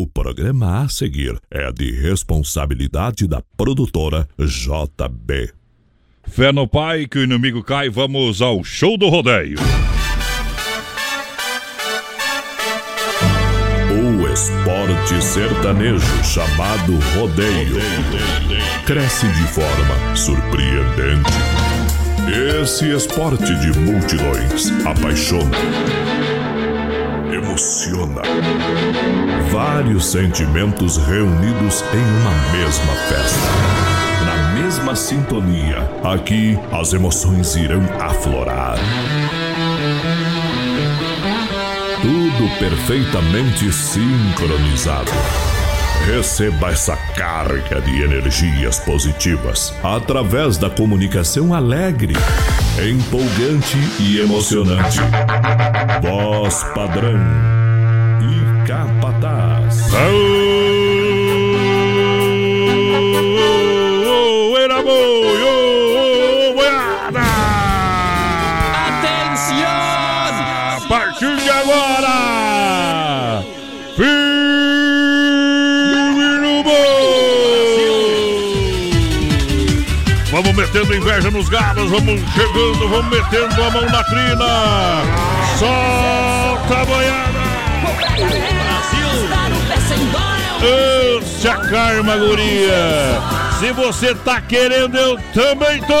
O programa a seguir é de responsabilidade da produtora JB. Fé no pai que o inimigo cai, vamos ao show do rodeio. O esporte sertanejo chamado rodeio cresce de forma surpreendente. Esse esporte de multidões apaixona, emociona. Vários sentimentos reunidos em uma mesma festa. Na mesma sintonia, aqui as emoções irão aflorar. Tudo perfeitamente sincronizado. Receba essa carga de energias positivas através da comunicação alegre, empolgante e emocionante. Voz padrão e capataz. Ô, metendo inveja nos galos, vamos chegando, vamos metendo a mão na crina. Solta a boiada! Esse a karma, guria! Se você tá querendo, eu também tô!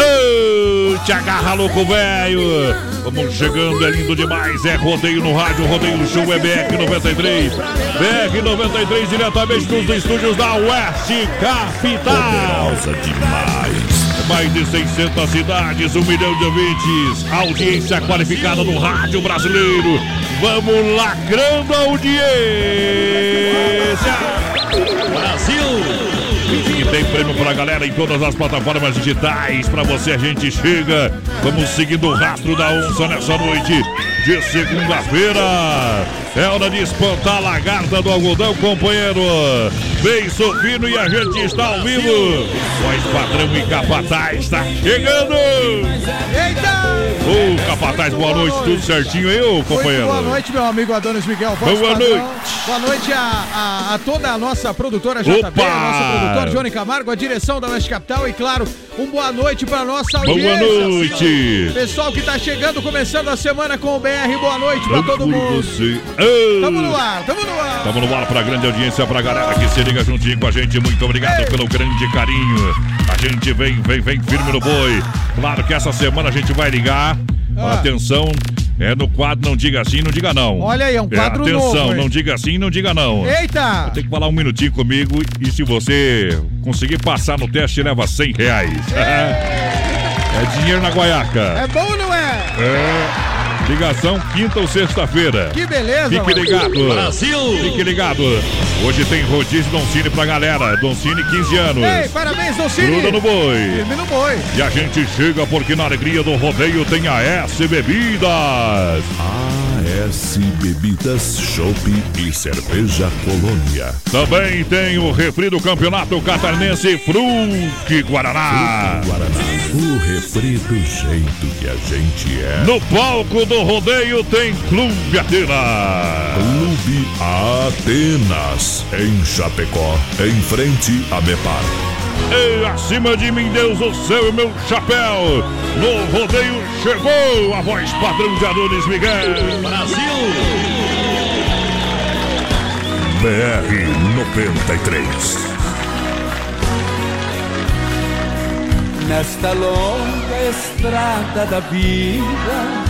Ô, te agarra, louco velho! Vamos chegando, é lindo demais. É rodeio no rádio, rodeio show, é BR93. BR93, diretamente dos estúdios da Oeste Capital. Poderosa demais. Mais de 600 cidades, um milhão de ouvintes. Audiência qualificada no rádio brasileiro. Vamos lacrando a audiência. Tem prêmio pra galera em todas as plataformas digitais. Pra você a gente chega. Vamos seguindo o rastro da onça nessa noite de segunda-feira. É hora de espantar a lagarta do algodão, companheiro. Vem Sofino e a gente está ao vivo. Voz padrão e capataz está chegando. Eita! Ô, capataz, boa noite, tudo certinho aí, ô Muito companheiro? boa noite, meu amigo Adonis Miguel. Voz Boa padrão. noite. Boa noite a, a- a toda a nossa produtora JB, Opa! a nossa produtora Johnny Camargo, a direção da Oeste Capital e, claro, um boa noite para nossa Boa audiência. noite. Pessoal que tá chegando, começando a semana com o BR, boa noite para todo mundo. Tamo no ar, tamo no ar. Tamo no ar pra grande audiência, pra galera que se liga juntinho com a gente. Muito obrigado pelo grande carinho. A gente vem, vem, vem firme no boi. Claro que essa semana a gente vai ligar. Ah. Atenção, é no quadro Não Diga Sim, Não Diga Não. Olha aí, é um quadro atenção, novo, não diga sim, não diga não. Eita! Tem que falar um minutinho comigo e se você conseguir passar no teste, leva 100 reais. É dinheiro na guaiaca. É bom ou não é? É. Ligação quinta ou sexta-feira. Que beleza, Fique mano. ligado. Brasil! Fique ligado. Hoje tem rodízio Doncini pra galera. Doncini, 15 anos. Ei, parabéns, Docini. Gruda no boi. Firme no boi. E a gente chega porque na alegria do rodeio tem a S Bebidas. AS Bebidas, Chopp e Cerveja Colônia. Também tem o refri do Campeonato Catarinense Fruque Guaraná. Guaraná, o refri do jeito que a gente é. No palco do rodeio tem Clube Atena. Clube Atenas, em Chapecó, em frente a Bepar. E acima de mim, Deus, o céu e meu chapéu. No rodeio chegou a voz padrão de Adonis Miguel. Brasil! BR 93. Nesta longa estrada da vida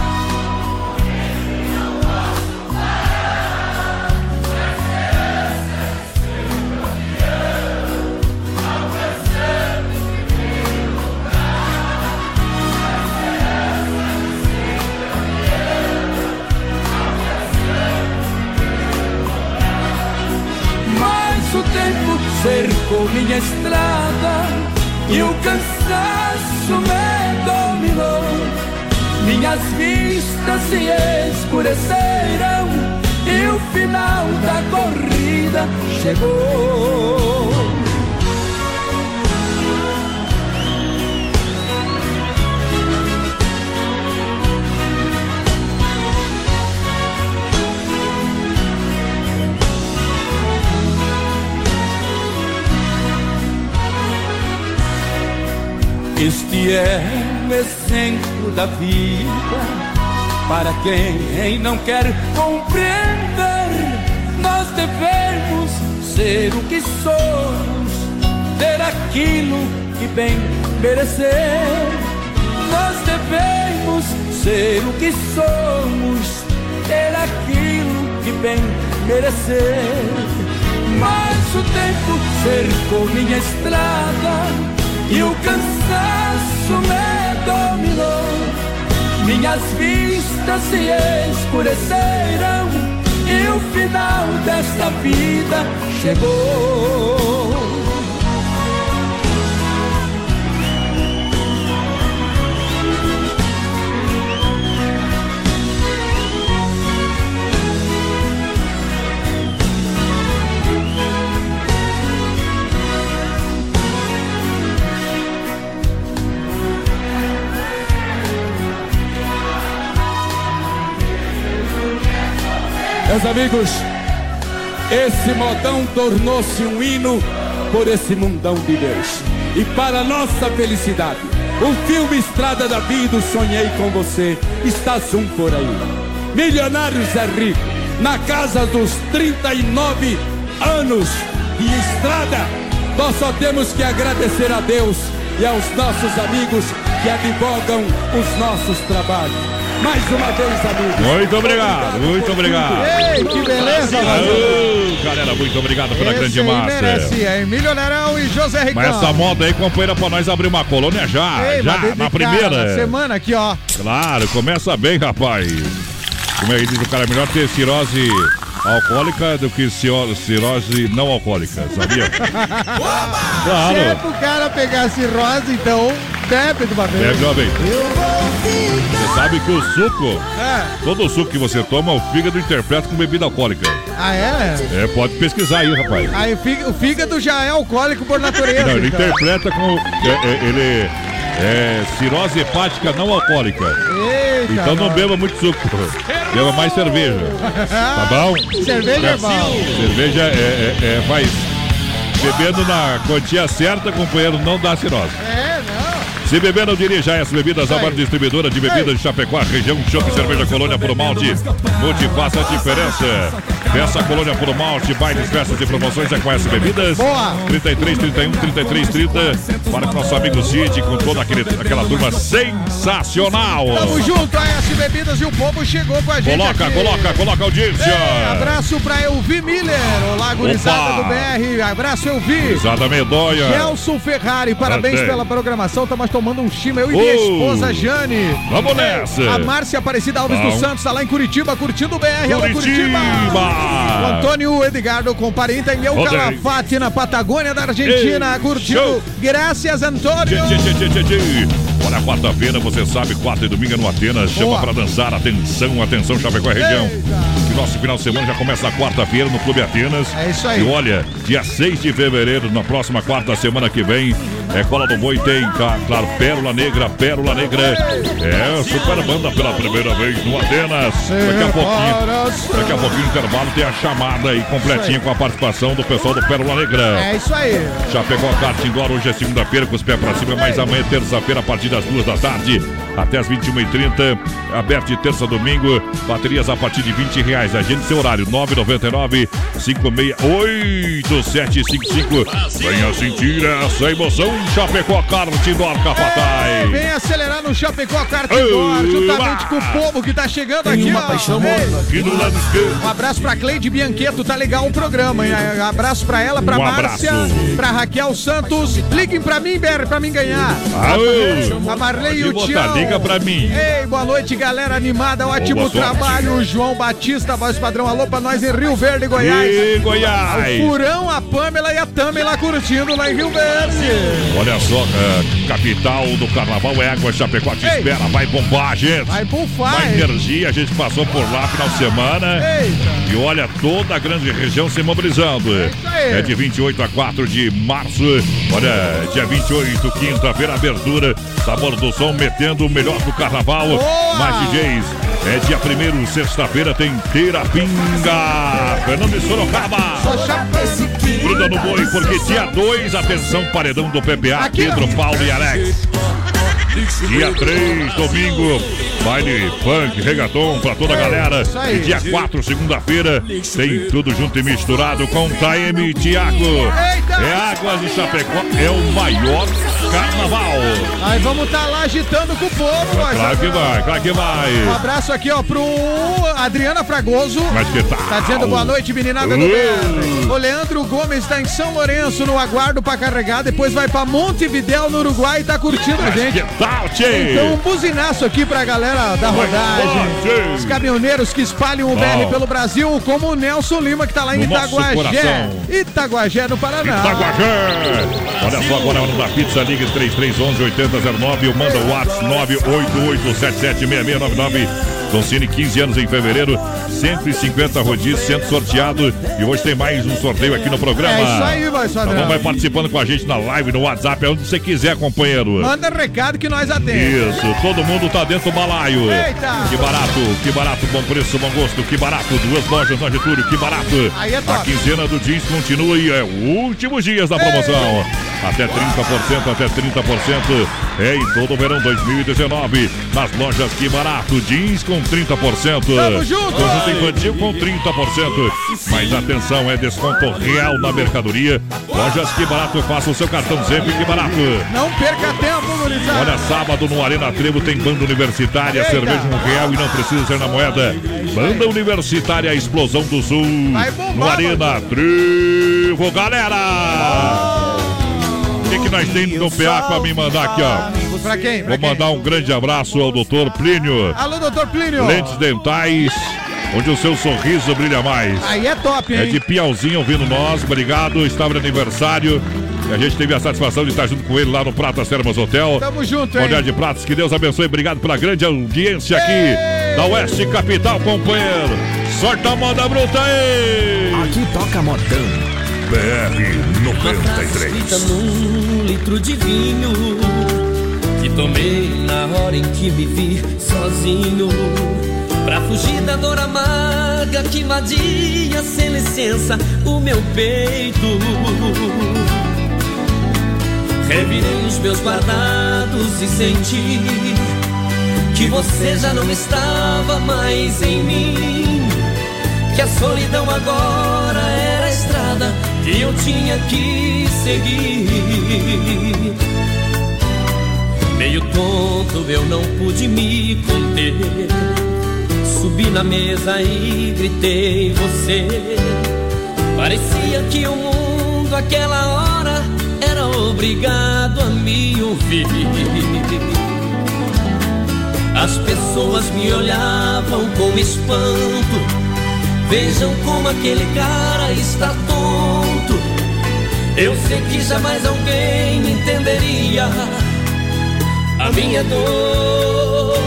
cercou minha estrada e o cansaço me dominou. Minhas vistas se escureceram e o final da corrida chegou. Este é o exemplo da vida para quem não quer compreender. Nós devemos ser o que somos, ter aquilo que bem merecer. Nós devemos ser o que somos, ter aquilo que bem merecer. Mas o tempo cercou minha estrada e o cansaço me dominou. Minhas vistas se escureceram e o final desta vida chegou. Meus amigos, esse modão tornou-se um hino por esse mundão de Deus. E para nossa felicidade, o filme Estrada da Vida, Sonhei com Você, está um por aí. Milionários é rico, na casa dos 39 anos de estrada, nós só temos que agradecer a Deus e aos nossos amigos que advogam os nossos trabalhos mais uma vez, amigo. Muito obrigado, muito obrigado. Ei, que beleza, Aô, galera, muito obrigado pela Esse grande massa. merece, hein? Milionairão e José Ricão. Mas essa moda aí, companheira, pra nós abrir uma colônia já, Ei, já, na primeira. na semana aqui, ó. Claro, começa bem, rapaz. Como é que diz o cara, é melhor ter cirrose alcoólica do que cirrose não alcoólica, sabia? Se é claro. pro cara pegar cirrose, então bebe de uma É, vez. jovem. Você sabe que o suco, É. todo o suco que você toma, o fígado interpreta com bebida alcoólica. Ah, é? É, pode pesquisar aí, rapaz. Aí o fí- o fígado já é alcoólico por natureza. Não, ele então. interpreta com. é, é, ele é cirrose hepática não alcoólica. Eita, Então não beba muito suco. Beba mais cerveja. Tá bom? Cerveja é bom. Cerveja é, é, é faz. Bebendo na quantia certa, companheiro, não dá cirrose. Se beber, não dirija as bebidas, a distribuidora de bebidas de Chapecó, região Chopp Cerveja Colônia por Malte. Multi faça a diferença. Peça Colônia por Malte, bailes, festas e promoções é com essas bebidas. Boa. 33, 31, 33, 30. Para com nosso amigo Cid, com toda aquele, aquela turma sensacional. Tamo junto, a S Bebidas e o povo chegou com a gente Coloca, aqui. coloca, coloca a audiência. Ei, abraço pra Elvi Miller, olá gurizada do BR, abraço Elvi. Risada medonha. Gelson Ferrari, parabéns Parabéns. pela programação, estamos tomando um chima, eu e minha Oh. esposa Jane. Vamos nessa. A Márcia Aparecida Alves dos Santos está lá em Curitiba, curtindo o BR, alô Curitiba. Curitiba. O Antônio Edgardo com parenta em aí. Calafate, na Patagônia da Argentina, Ei, curtindo. show. Graças, Antônio. Olha, quarta-feira, você sabe, quarta e domingo é no Atenas. Chama Boa. pra dançar. Atenção, atenção, Chapecó e região. Eita. Que nosso final de semana já começa na quarta-feira no Clube Atenas. É isso aí. E olha, dia 6 de fevereiro, na próxima quarta semana que vem, é Cola do Boi tem, claro, Pérola Negra, Pérola Negra. É, super banda pela primeira vez no Atenas. Daqui a pouquinho. Daqui a pouquinho no intervalo tem a chamada aí completinha com a participação do pessoal do Pérola Negra. É isso aí. Chapecó Kart Indoor, hoje é segunda-feira com os pés pra cima, mas amanhã é terça-feira a partir das duas da tarde até as 21h30. Aberto de terça a domingo, baterias a partir de 20 reais. Agende seu horário, 999 568755. Venha sentir essa emoção em Chapecó Kart Indoor Capataz. Vem acelerar no Chapecó Indoor, juntamente com o povo que tá chegando aqui, uma ó. paixão Aqui do lado esquerdo. Um abraço pra Cleide Biancheto, tá legal o programa, hein? Abraço pra ela, pra Um Márcia, abraço. pra Raquel Santos. Liguem pra mim, Ber, pra mim ganhar. Aô. A Marley e o Tião. Pra mim. Ei, boa noite, galera animada, ótimo trabalho. O João Batista, voz padrão, alô pra nós em Rio Verde, Goiás. E O Goiás. Furão, a Pamela e a Tami lá curtindo lá em Rio Verde. Olha só, é, capital do carnaval é Água Chapecó te Ei. espera, vai bombar, gente. Vai bufar, Vai energia, a gente passou por lá final de semana. Eita. E olha, toda a grande região se mobilizando. aí. É de 28 a 4 de março. Olha, dia 28, quinta-feira, abertura. Sabor do som metendo o melhor do carnaval. Boa. Mais DJs. É dia 1 sexta-feira, tem Terapinga. Fernando de Sorocaba. Gruda no boi, porque dia 2, atenção, paredão do PPA, Pedro, Paulo e Alex. Dia 3, domingo, baile funk, reggaeton pra toda a galera. E dia 4, segunda-feira, tem tudo junto e misturado com Taeme e Tiago. É Águas de Chapecó, é o maior carnaval. Aí vamos estar tá lá agitando com o povo. Claro que vai, claro que vai. Um abraço aqui, ó, pro Adriana Fragoso. Mas que tal? Tá dizendo boa noite, meninada do BR. O Leandro Gomes tá em São Lourenço, no aguardo pra carregar. Depois vai pra Montevidéu, no Uruguai, e tá curtindo a gente. Então, um buzinaço aqui pra galera da rodagem. Os caminhoneiros que espalham o BR pelo Brasil, como o Nelson Lima, que tá lá em Itaguajé. Itaguajé, no Paraná. Itaguajé. Olha só, agora é hora da pizza, ligue 3311 8009 ou manda o WhatsApp 988776699. Doncini, 15 anos em fevereiro, 150 rodízios, sendo sorteado. E hoje tem mais um sorteio aqui no programa. É isso aí, vai, Sandrão. Então vai participando com a gente na live, no WhatsApp, onde você quiser, companheiro. Manda recado que nós atendemos. Isso, todo mundo tá dentro do balaio. Eita! Que barato, que barato, bom preço, bom gosto, que barato. Duas lojas na Getúlio, que barato. Aí é top. A quinzena do jeans continua e é últimos dias da promoção. Até 30%, até 30%. É em todo o verão 2019. Nas lojas Que Barato, jeans com 30%. Tamo junto! Conjunto infantil com 30%. Mas atenção, é desconto real na mercadoria. Lojas Que Barato, faça o seu cartão sempre Que Barato. Não perca tempo, gurizada. Olha, sábado no Arena Trevo tem banda universitária, cerveja um real e não precisa ser na moeda. Banda universitária Explosão do Sul. No Arena Trevo, galera! O que, que nós temos no PA pra me mandar aqui, ó? Pra quem? Pra Vou mandar um grande abraço ao doutor Plínio. Alô, doutor Plínio. Lentes dentais, onde o seu sorriso brilha mais. Aí é top, hein? É de Piauzinho ouvindo nós, obrigado. Estava de aniversário. E a gente teve a satisfação de estar junto com ele lá no Pratas Termas Hotel. Tamo junto, hein? Olhar de Pratas, que Deus abençoe. Obrigado pela grande audiência aqui da Oeste Capital, companheiro. Sorta a moda bruta aí! Aqui toca modão. BR 93. Escrita num litro de vinho que tomei na hora em que me vi sozinho. Pra fugir da dor amarga que invadia sem licença o meu peito. Revirei os meus guardados e senti que você já não estava mais em mim. Que a solidão agora era a estrada que eu tinha que seguir. Meio tonto, eu não pude me conter. Subi na mesa e gritei você. Parecia que o mundo aquela hora obrigado a me ouvir. As pessoas me olhavam com espanto. Vejam como aquele cara está tonto. Eu sei que jamais alguém entenderia a minha dor.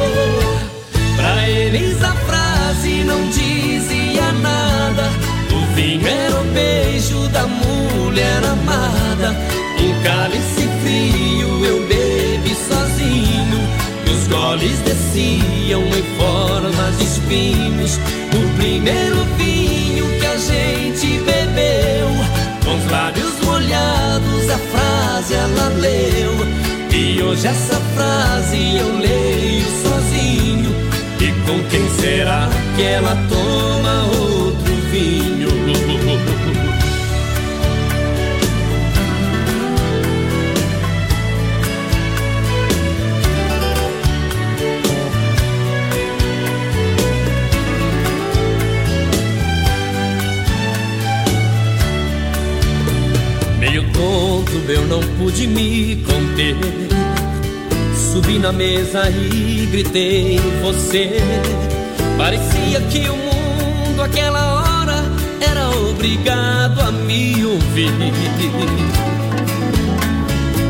Pra eles a frase não dizia nada. O vinho era o beijo da mulher amada. Um cálice frio eu bebi sozinho. Os goles desciam em forma de espinhos. O primeiro vinho que a gente bebeu. Com os lábios molhados, a frase ela leu. E hoje essa frase eu leio sozinho. E com quem será que ela toma outro Tonto, eu não pude me conter. Subi na mesa e gritei você. Parecia que o mundo aquela hora era obrigado a me ouvir.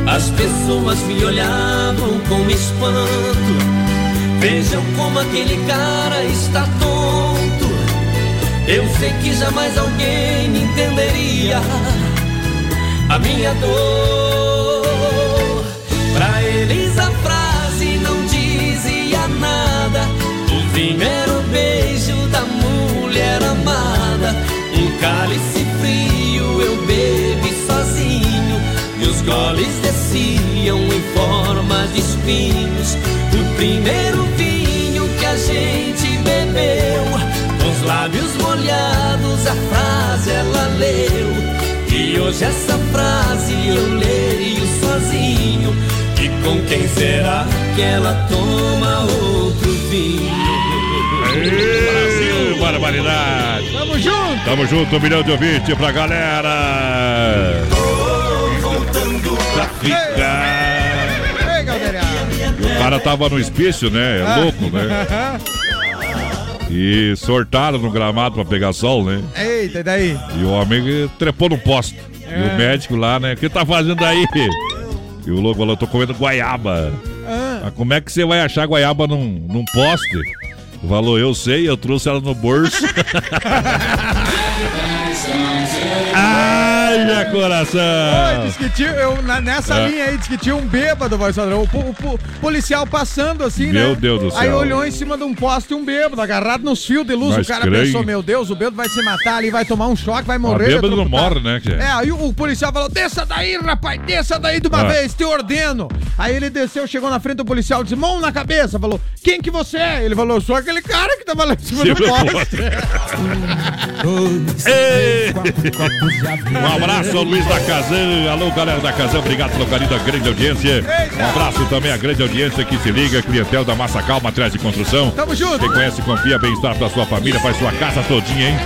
As pessoas me olhavam com espanto. Vejam como aquele cara está tonto. Eu sei que jamais alguém entenderia a minha dor. Pra eles a frase não dizia nada. O primeiro beijo da mulher amada, um cálice frio eu bebi sozinho. E os goles desciam em forma de espinhos. O primeiro vinho que a gente bebeu, com os lábios molhados, a frase ela leu. E hoje essa frase eu leio sozinho. E com quem será que ela toma outro vinho? Brasil, barbaridade! Tamo junto! Tamo junto, um milhão de ouvintes pra galera! Tô voltando pra ficar. Ei, galera! O cara tava no hospício, né? É louco, né? E sortaram no gramado pra pegar sol, né? Eita, e daí? E o homem trepou no posto. E o médico lá, né? O que tá fazendo aí? E o louco falou, tô comendo goiaba. Ah, Mas como é que você vai achar goiaba num, num poste? Falou, eu sei, eu trouxe ela no bolso. Meu Oi, coração! diz que tinha, eu, na- nessa É. linha aí, diz que tinha um bêbado, voz padrão. O, o po- policial passando assim, né? Meu Deus do Aí céu. olhou em cima de um poste um bêbado, agarrado nos fios de luz. Mas o cara creio. pensou, meu Deus, o bêbado vai se matar ali, vai tomar um choque, vai morrer. bêbado não morre, né? Que É, aí o, o policial falou: desça daí, rapaz, desça daí de uma Ah. vez, te ordeno. Aí ele desceu, chegou na frente do policial, disse: mão na cabeça. Falou: quem que você é? Ele falou: sou aquele cara que tava lá em cima do Cima do poste. Ei! Um abraço ao Luiz da Kazan. Alô, galera da Kazan, obrigado pelo carinho da grande audiência. Um abraço também à grande audiência que se liga, clientel da Massa Calma, atrás de construção. Tamo junto. Quem conhece, confia, bem-estar pra sua família, faz sua casa todinha, hein?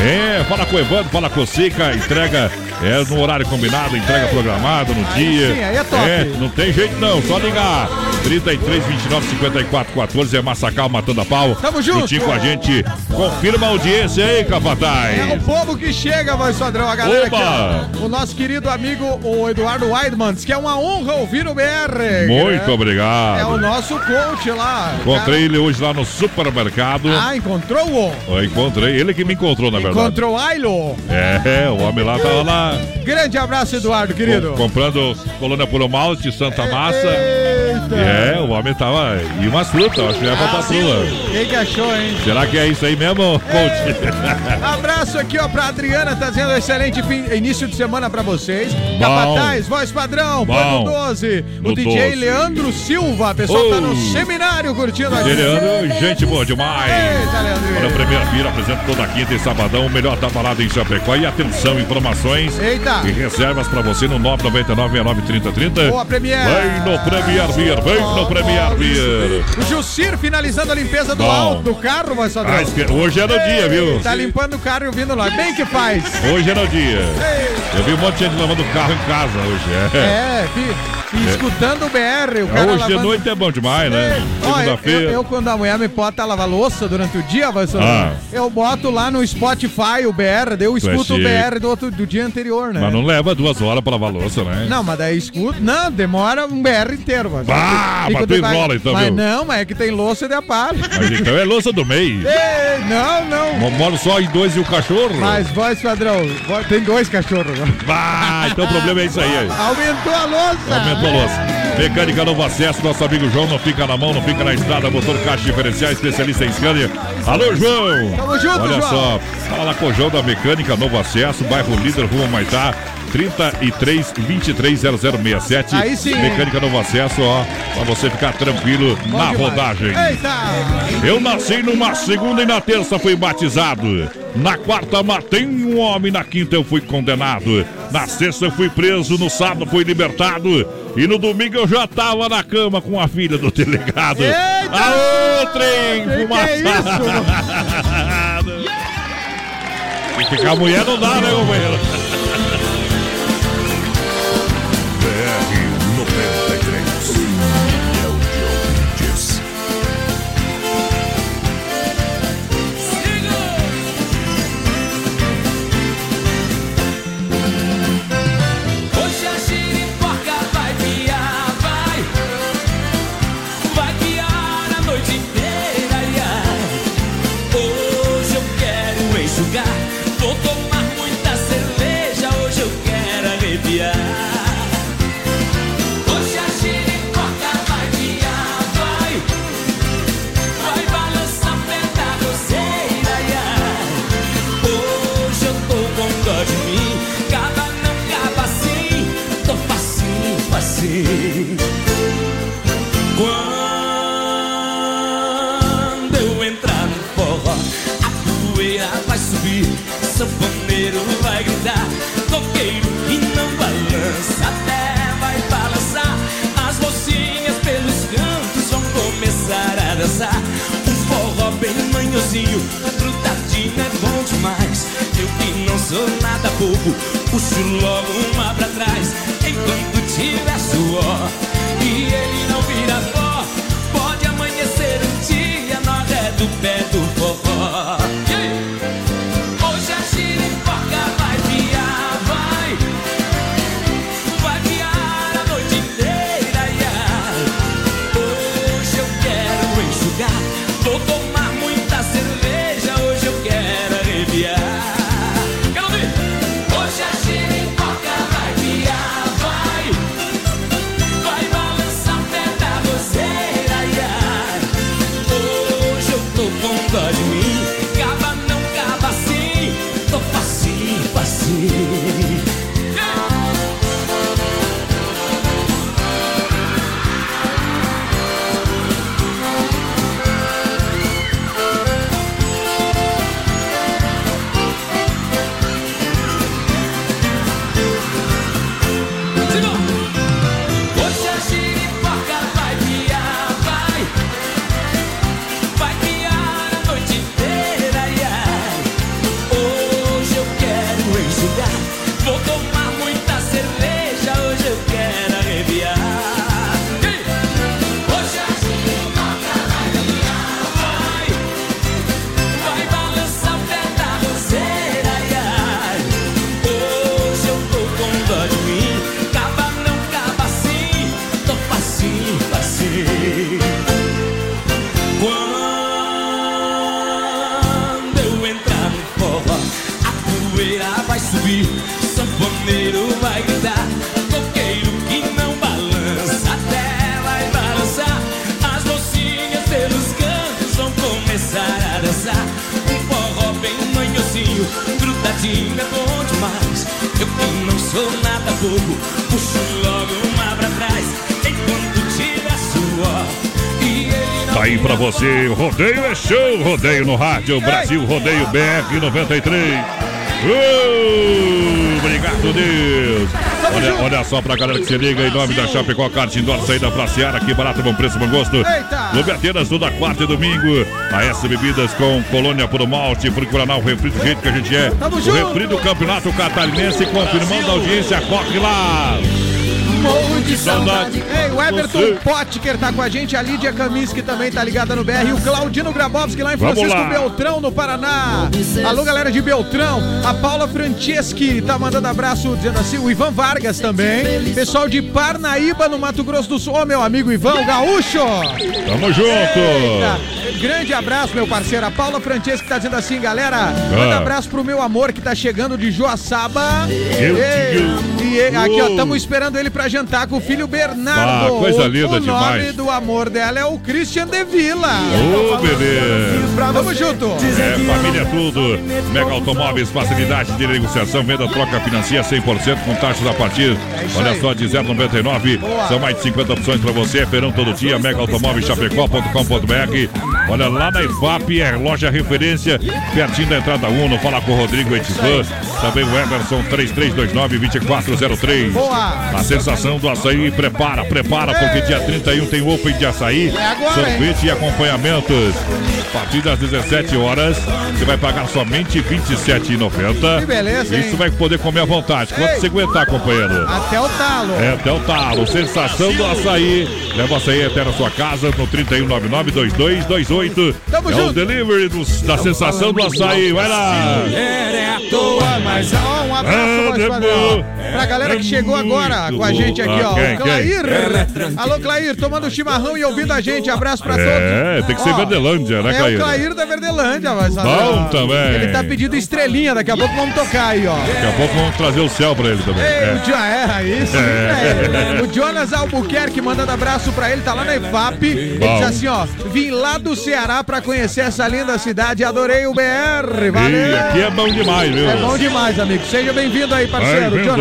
É, fala com o Evandro, fala com o Sica, entrega é, no horário combinado, entrega programado no Aí dia. sim, aí é top. não tem jeito não, só ligar. 33 29 54 14 é Massacal matando a pau. Tamo junto. Juntinho com a gente. Confirma a audiência aí, Capataz. É o povo que chega, voz padrão, a galera Oba! aqui, ó. O nosso querido amigo, o Eduardo Weidman, diz que é uma honra ouvir o BR. Muito É- obrigado. É o nosso coach lá. Encontrei ele hoje lá no supermercado. Ah, encontrou-o? Encontrei, ele que me encontrou, na verdade. Encontrou Ailo. É, o homem lá tava lá Grande abraço, Eduardo, querido. com- comprando colônia puro malte, Santa Massa. Eita. É, o homem tava. E umas frutas, eu acho que é pra patroa. Quem que achou, hein? Será que é isso aí mesmo, coach? Abraço aqui, ó, pra Adriana, tá dizendo excelente fim- início de semana pra vocês. Capataz, voz padrão, Bom. Pano 12. O No DJ 12. Leandro Silva, pessoal tá no Oh. seminário curtindo aqui. Leandro, gente boa demais. Eita, Olha, o Leandro. Primeira Pira apresenta toda quinta e sabadão o melhor da balada em Chapecó. E atenção, informações Eita. e reservas pra você no 999 3030 Boa, Premier. Vem no Premier Beer, vem no Premier Beer. O Jussir finalizando a limpeza do Bom. alto do carro, voz padrão. Ah, Hoje é no dia, viu? Tá limpando o carro e ouvindo lá. Bem que faz. Hoje é no dia. Eu vi um monte de gente lavando o carro em casa hoje. É. É, e escutando o BR, o É, cara hoje de lavando... noite é bom demais, né? Ó, eu, eu, Segunda-feira. eu, quando a mulher me bota a lavar louça durante o dia, vai Ah. eu boto lá no Spotify o BR, daí eu é escuto o. BR do, outro, do dia anterior, né? Mas não leva duas horas pra lavar louça, né? Não, mas daí escuto. Não, demora um BR inteiro, mas. Ah, Fica mas tu devagar. enrola então, Mas viu? não, mas é que tem louça de apalho. Mas então é louça do mês. Ei, não, não. Moro só em dois e o cachorro. Mas voz padrão, tem dois cachorros. Ah, então o problema é isso aí. Aumentou a louça. Aumentou a louça. Mecânica Novo Acesso, nosso amigo João não fica na mão, não fica na estrada, motor caixa diferencial, especialista em Scania. Alô, João! Tamo junto, Olha João. só, fala lá com o João da Mecânica Novo Acesso, bairro Líder, Rua Maitá, 33 23 0067. Aí sim? Mecânica Novo Acesso, ó, pra você ficar tranquilo Bom na demais. rodagem. Eita! Eu nasci numa segunda e na terça fui batizado. Na quarta matei um homem, na quinta eu fui condenado. Na sexta eu fui preso, no sábado fui libertado. E no domingo eu já tava na cama com a filha do delegado. Eita! Aô, trem! Que que é fumaçado! E ficar mulher não dá, né, companheiro? Manhozinho, grudadinho é bom demais. Eu que não sou nada bobo, puxo logo uma pra trás. Enquanto tiver suor e ele não vira pó, pode amanhecer um dia no ré do pé do forró. Bobo Puxo logo uma pra trás Enquanto ele não Tá aí pra você, rodeio é show, rodeio no rádio, Brasil Rodeio BR 93. Uh, obrigado, Deus. Olha, olha só pra galera que se liga em nome da Chapecó Kart Indoor, saída pra Seara, aqui barato, bom preço, bom gosto. Clube Atenas, toda quarta e domingo. A S Bebidas com Colônia Puro Malte, Fruto Guaraná, o refri do jeito que a gente é. Tamo o refri do Campeonato Catarinense, confirmando a audiência, corre lá. Morro de saudade. Ei, o Everton Você. Potker tá com a gente, a Lídia Kaminski também tá ligada no BR, o Claudino Grabowski lá em Francisco lá. Beltrão, no Paraná. Alô, galera de Beltrão. A Paula Franceschi tá mandando abraço, dizendo assim, o Ivan Vargas também. Pessoal de Parnaíba, no Mato Grosso do Sul. Ô, meu amigo Ivan, o gaúcho. Tamo junto. Eita, grande abraço, meu parceiro. A Paula Franceschi tá dizendo assim, galera. Manda Ah. abraço pro meu amor que tá chegando de Joaçaba. Eu Ei, te ele, aqui, ó, estamos esperando ele pra jantar com o filho Bernardo. Ah, coisa linda o, demais. O nome do amor dela é o Christian de Vila. Ô, oh, beleza. Tamo junto. É, família é tudo. Mega Automóveis, facilidade de negociação, venda, troca, financia 100% com taxas a partir, olha só, de 0,99. São mais de 50 opções pra você, feirão todo dia, Mega Automóveis, chapecó.com.br. Olha, lá na IFAP é loja referência, pertinho da entrada 1, fala com o Rodrigo Etifã, também o Everson 3329 2400 03. Boa. A sensação do açaí, prepara, prepara, porque dia 31 tem open de açaí, é agora, sorvete e acompanhamentos. A partir das 17 horas, você vai pagar somente R$ 27,90. Que beleza, Isso vai poder comer à vontade. Quanto Ei. você aguentar, companheiro? Até o talo. É, até o talo. Sensação do açaí. Leva o açaí até na sua casa no 3199-2228. Tamo é junto. o delivery dos, da sensação do açaí. Vai lá. É, é à toa, mas... Um abraço, é, Pra galera que É chegou agora com a gente aqui, ó. Quem, o Clair. quem? Alô, Clair, tomando chimarrão e ouvindo a gente. Abraço pra É, todos. tem que ser Ó, Verdelândia, né, É Clair? o Clair da Verdelândia, mas Bom também. Ele tá pedindo estrelinha, daqui a pouco vamos tocar aí, ó. Daqui a pouco vamos trazer o céu pra ele também. Ei, É. o, Jo- é, isso, É. é. o Jonas Albuquerque mandando abraço pra ele, tá lá na IFAP. Ele Bom. diz assim, ó, vim lá do Ceará pra conhecer essa linda cidade, adorei o BR, valeu. Ih, aqui é bom demais, viu? É bom demais, amigo. Seja bem-vindo aí, parceiro, Bem-vindo.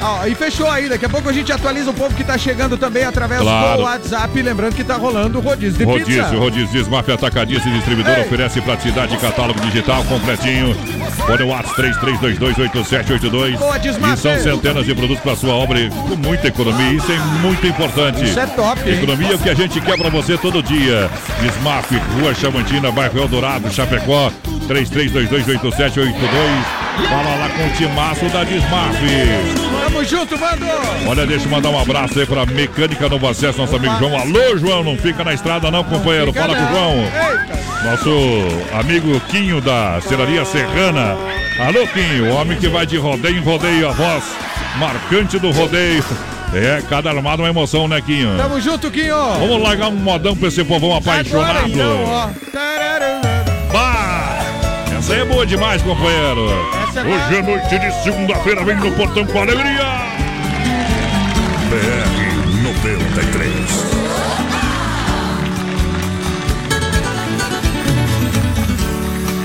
Ó, e fechou aí, daqui a pouco a gente atualiza o povo que tá chegando também através Claro. do WhatsApp. Lembrando que tá rolando o rodízio de Rodízio, pizza. rodízio Desmaf Atacadista e Distribuidor Ei. oferece praticidade e catálogo digital completinho. Olha o WhatsApp 33228782. Boa, Desmaf. E são centenas de produtos para sua obra com muita economia. Isso é muito importante. Isso é top, hein? Economia é o que a gente quer pra você todo dia. Desmaf, Rua Chamantina, bairro Eldorado, Chapecó, 33228782. Fala lá com o timaço da Desmaf. Tamo junto, mano! Olha, deixa eu mandar um abraço aí pra Mecânica Novo Acesso, nosso amigo João. Alô, João, não fica na estrada não, companheiro. Fala com o. João. Nosso amigo Quinho da Serraria Serrana. Alô, Quinho, o homem que vai de rodeio em rodeio, a voz marcante do rodeio. É, cada armado uma emoção, né, Quinho? Tamo junto, Quinho! Vamos largar um modão pra esse povão Agora apaixonado. então, ó. Tarará. Bah! Essa aí é boa demais, companheiro. Hoje é noite de segunda-feira, vem no portão com alegria. BR 93.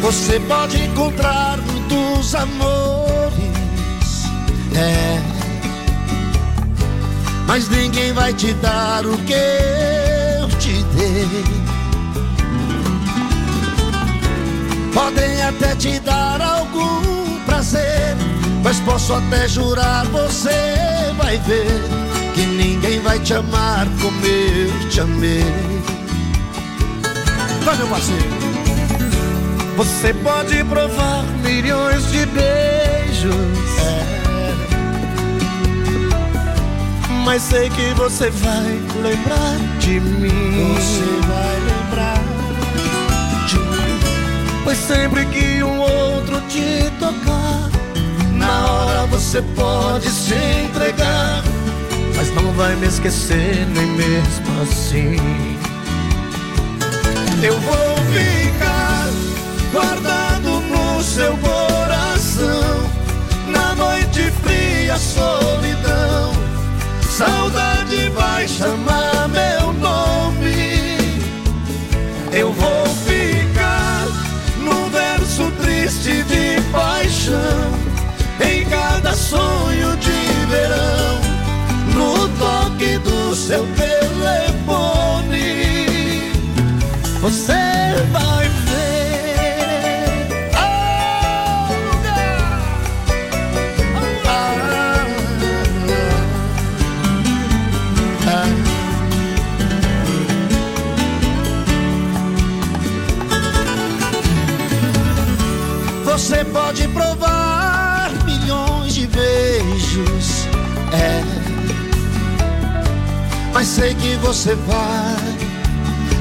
Você pode encontrar muitos amores, é. Mas ninguém vai te dar o que eu te dei. Podem até te dar algum prazer, mas posso até jurar, você vai ver que ninguém vai te amar como eu te amei. Vai, meu parceiro. Você pode provar milhões de beijos. Mas sei que você vai lembrar de mim. Você vai lembrar de mim. Pois sempre que um outro te tocar, na hora você pode se entregar. Mas não vai me esquecer nem mesmo assim. Eu vou ficar guardado no seu coração. Na noite fria, solidão. Saudade vai chamar meu nome. Cada sonho de verão. No toque do seu telefone. Você vai ver. Você pode Mas sei que você vai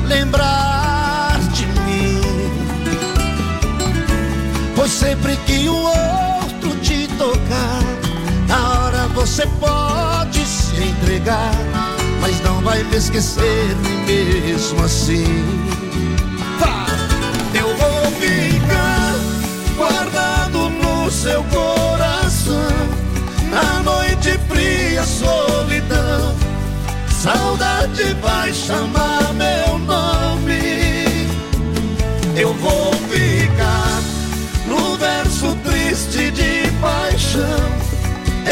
lembrar de mim. Pois sempre que o outro te tocar, na hora você pode se entregar, mas não vai me esquecer mesmo assim. Eu vou ficar guardado no seu coração, na noite fria, solidão. Saudade vai chamar meu nome. Eu vou ficar no verso triste de paixão.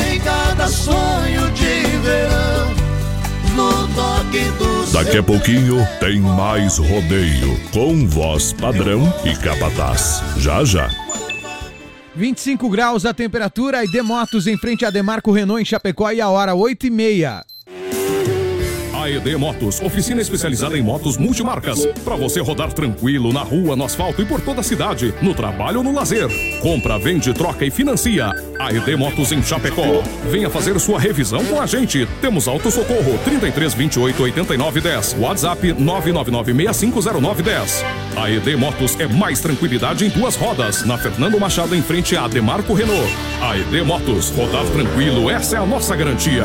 Em cada sonho de verão. No toque do Daqui a pouquinho tem mais rodeio com voz padrão e capataz. Já já. 25 graus a temperatura e Demotos em frente a Demarco Renault em Chapecó e a hora 8 e meia. AED Motos, oficina especializada em motos multimarcas. Para você rodar tranquilo na rua, no asfalto e por toda a cidade, no trabalho ou no lazer. Compra, vende, troca e financia. AED Motos em Chapecó. Venha fazer sua revisão com a gente. Temos auto socorro 33 28 89 10. WhatsApp 999 6509 10. AED Motos é mais tranquilidade em duas rodas. Na Fernando Machado em frente a Demarco Renault. AED Motos, rodar tranquilo, essa é a nossa garantia.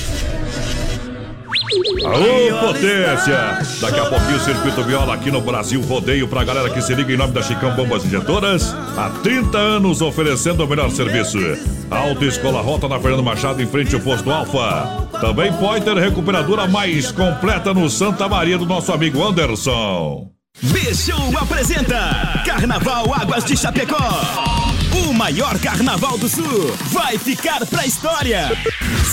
Aô, potência! Daqui a pouquinho o Circuito Viola aqui no Brasil Rodeio pra galera que se liga em nome da Chicão Bombas Injetoras. Há 30 anos oferecendo o melhor serviço. Alta Escola Rota na Fernando Machado em frente ao posto Alfa. Também pode ter recuperadora mais completa no Santa Maria do nosso amigo Anderson. B-Show apresenta Carnaval Águas de Chapecó. Maior carnaval do sul vai ficar pra história.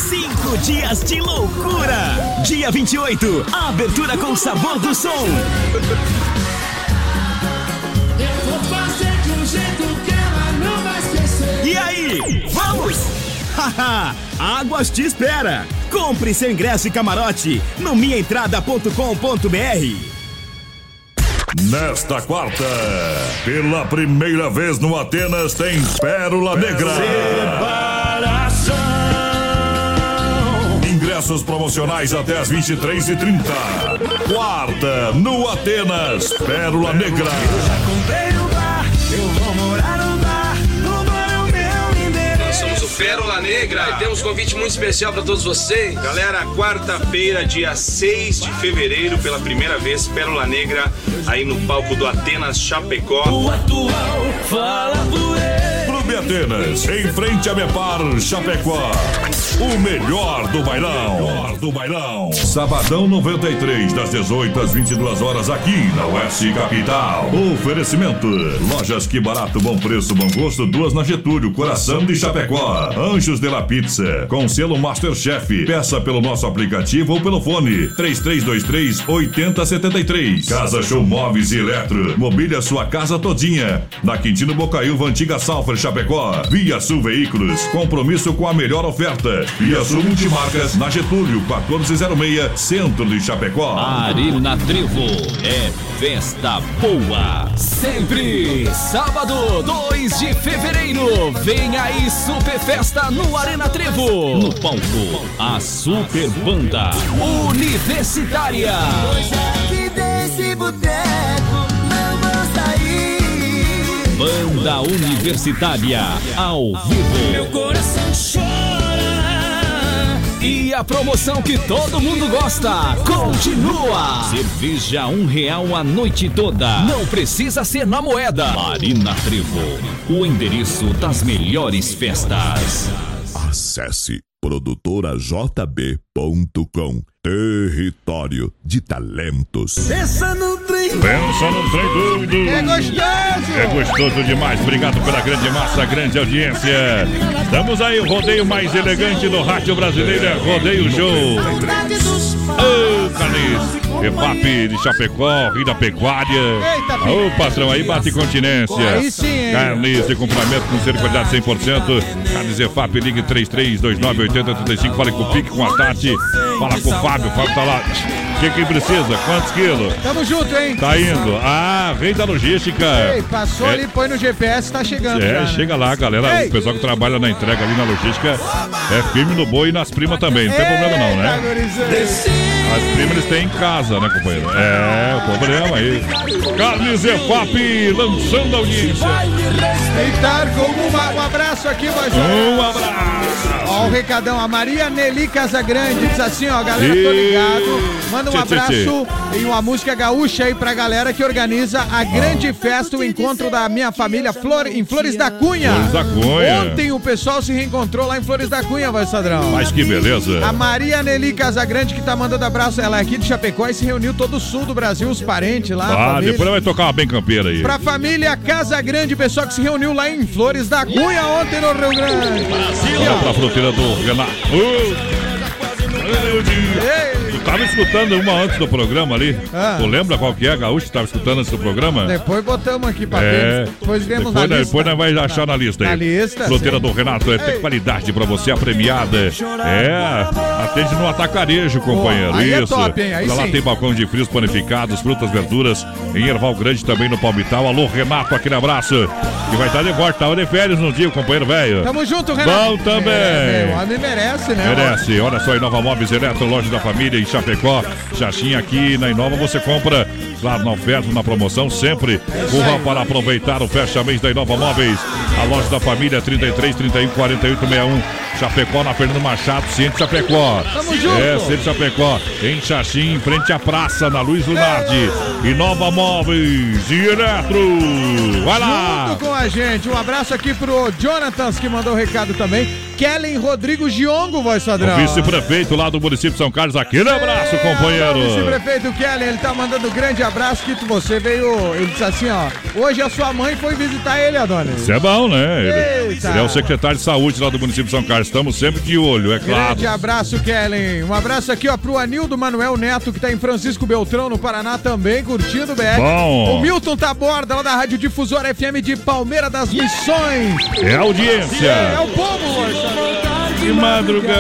Cinco dias de loucura. Dia 28, abertura com sabor do som. Eu vou fazer de um jeito que ela não vai esquecer. E aí, vamos? Haha, Águas te espera. Compre seu ingresso e camarote no minhaentrada.com.br. Nesta quarta, pela primeira vez no Atenas, tem Pérola Negra. Ingressos promocionais até as 23h30. Quarta, no Atenas, Pérola Negra. Comprei o Pérola Negra e temos um convite muito especial para todos vocês. Galera, quarta-feira, dia 6 de fevereiro, pela primeira vez, Pérola Negra, aí no palco do Atenas Chapecó. O atual fala por ele. Clube Atenas, em frente a Mepar Chapecó. O melhor do bailão. Melhor do bailão. Sabadão 93, das 18 às 22 horas, aqui na Oeste Capital. Oferecimento: Lojas Que Barato, Bom Preço, Bom Gosto, duas na Getúlio, Coração de Chapecó. Anjos de la Pizza, com selo Masterchef. Peça pelo nosso aplicativo ou pelo fone 3323 8073. Casa Show Móveis e Eletro. Mobília sua casa todinha. Na Quintino Bocaiúva, Antiga Salfer, Chapecó. Via Sul Veículos. Compromisso com a melhor oferta. Via Sul Multimarcas, na Getúlio, 1406, Centro de Chapecó. Arena Trevo é festa boa. Sempre. Sábado, 2 de fevereiro. Vem aí Super Festa no Arena Trevo. No palco, a Super Banda Universitária. Hoje aqui desse boteco. Banda Universitária ao vivo. Meu coração chora. E a promoção que todo mundo gosta continua. Cerveja um real a noite toda. Não precisa ser na moeda. Marina Trevo, o endereço das melhores festas. Acesse produtorajb.com Território de talentos. Pensa no. Pensa no trem doido. É gostoso. É gostoso demais. Obrigado pela grande massa, grande audiência. Estamos aí, o rodeio mais elegante do rádio brasileiro é Rodeio Show. Ô, Carniz. EFAP de Chapecó, Rio da Pecuária. Ô, patrão, aí bate continência. Aí sim, hein? Carnes de complemento com ser de qualidade 100%. Carnes EFAP, ligue 33298035. Fale com o Pique, com a Tati. Fala com o Fábio, o Fábio tá lá. O que que precisa? Quantos quilos? Tamo junto, hein? Tá indo. Ah, vem da logística. Ei, passou É. ali, põe no GPS, tá chegando. É, já. chega lá, galera. Ei. O pessoal que trabalha na entrega ali na logística é firme no boi e nas primas também. Não tem problema não, né? gurizada. As primas eles têm em casa, né, companheiro? É, o problema aí. Carnes EFAP lançando a audiência. Respeitar como uma- um abraço aqui, voz. Um abraço. Ó, o recadão, a Maria Nelly Casagrande diz assim, ó, galera, tô ligado. Manda um Tchê, tchê, abraço e uma música gaúcha aí pra galera que organiza a grande festa, o encontro da minha família Flor, em Flores da Cunha. Flores da Cunha. Ontem o pessoal se reencontrou lá em Flores da Cunha, voz Sadrão. Mas que beleza. A Maria Nelly Casagrande que tá mandando abraço, ela é aqui de Chapecó e se reuniu todo o sul do Brasil, os parentes lá. Ah, família. depois vai tocar uma bem campeira aí. Pra família Casa Grande, pessoal que se reuniu lá em Flores da Cunha ontem no Rio Grande. Olha pra fruteira do Renato. Meu Deus. Tu tava escutando uma antes do programa ali. Ah. Tu lembra qual que é, Gaúcho? Tava escutando antes do programa? Depois botamos aqui pra É. Depois vemos Depois, na nós- lista. depois nós vai achar na lista aí. Na lista, Fruteira sim. do Renato é ter qualidade pra você, a premiada. É, atende no atacarejo, companheiro. é Isso. top, hein? Aí Lá sim. tem balcão de frios panificados, frutas, verduras. Em Erval Grande também no Palmital. Alô, Renato, aquele abraço. E vai estar de volta, tava de férias no dia, companheiro velho. Tamo junto, Renato. Bom também. É, o homem merece, né? Merece. Olha só, Inova Móveis Eletro, loja da família em Chapecó. Chaxinha aqui na Inova você compra, claro, na oferta, na promoção, sempre. Corra para aproveitar o fecha mês da Inova Móveis. A loja da família 33 31 48 61. Chapecó na Fernando Machado, Ciente Chapecó. Tamo junto. É, Ciente Chapecó. Em Xaxim, em frente à praça, na Luiz Lunardi. Inova Móveis e Eletro. Vai lá. Junto com a gente. Um abraço aqui pro Jonathans, que mandou o recado também. Kellen Rodrigo Giongo, voz padrão. Vice-prefeito lá do município de São Carlos. Aquele abraço, O companheiro. vice-prefeito Kellen, ele tá mandando um grande abraço que você veio. Ele disse assim, ó. Hoje a sua mãe foi visitar ele, Adonis. Isso é bom, né? Ele, ele é o secretário de saúde lá do município de São Carlos. Estamos sempre de olho, é claro. Grande abraço, Kellen. Um abraço aqui, ó, pro Anildo Manuel Neto, que tá em Francisco Beltrão, no Paraná, também, curtindo o BR. Bom. O Milton Taborda, lá da Rádio Difusora FM de Palmeira das Missões. É audiência. É o povo. De madrugada.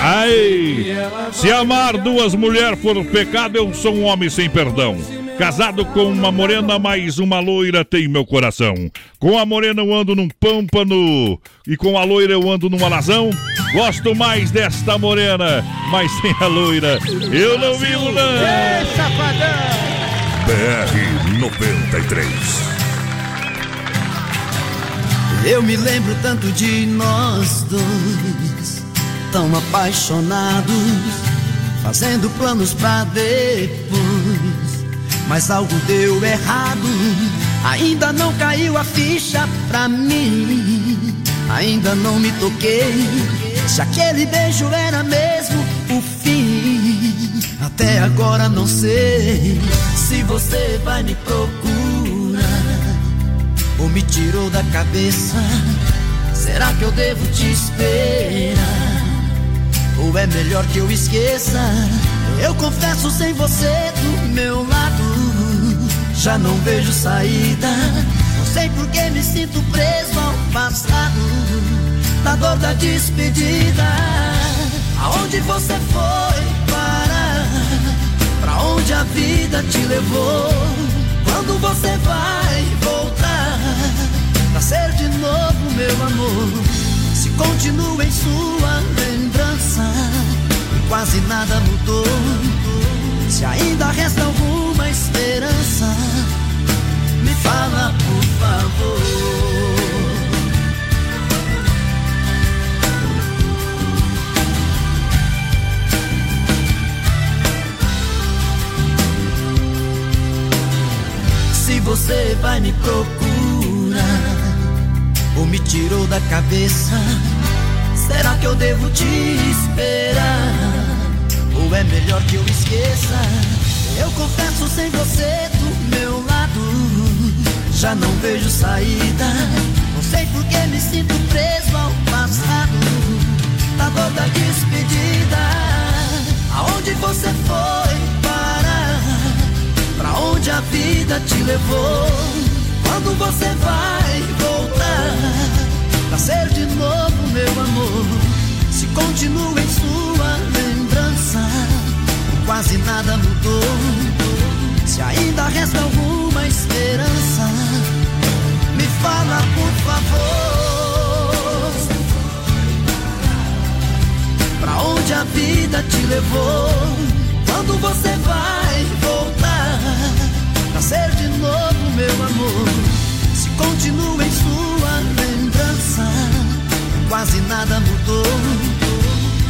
Ai! Se amar duas mulheres for pecado, eu sou um homem sem perdão. Casado com uma morena, mais uma loira tem meu coração. Com a morena eu ando num pâmpano e com a loira eu ando num alazão. Gosto mais desta morena, mas sem a loira eu não vivo não. Ei, safadão! BR 93. Eu me lembro tanto de nós dois, tão apaixonados, fazendo planos pra depois. Mas algo deu errado, ainda não caiu a ficha pra mim. Ainda não me toquei, se aquele beijo era mesmo o fim. Até agora não sei se você vai me procurar ou me tirou da cabeça. Será que eu devo te esperar? Ou é melhor que eu esqueça? Eu confesso sem você do meu lado, já não vejo saída. Não sei por que me sinto preso ao passado, na dor da despedida. Aonde você foi parar? Pra onde a vida te levou? Quando você vai voltar Pra ser de novo meu amor Se continua em sua lembrança E quase nada mudou Se ainda resta alguma esperança Me fala por favor Se você vai me procurar ou me tirou da cabeça, será que eu devo te esperar? Ou é melhor que eu esqueça? Eu confesso sem você do meu lado, já não vejo saída. Não sei por que me sinto preso ao passado, na dor da despedida. Aonde você foi parar? Pra onde a vida te levou? Quando você vai voltar Pra ser de novo meu amor Se continua em sua lembrança Quase nada mudou. Se ainda resta alguma esperança Me fala por favor. Pra onde a vida te levou? Quando você vai voltar Pra ser de novo meu amor? Se continua em sua lembrança Quase nada mudou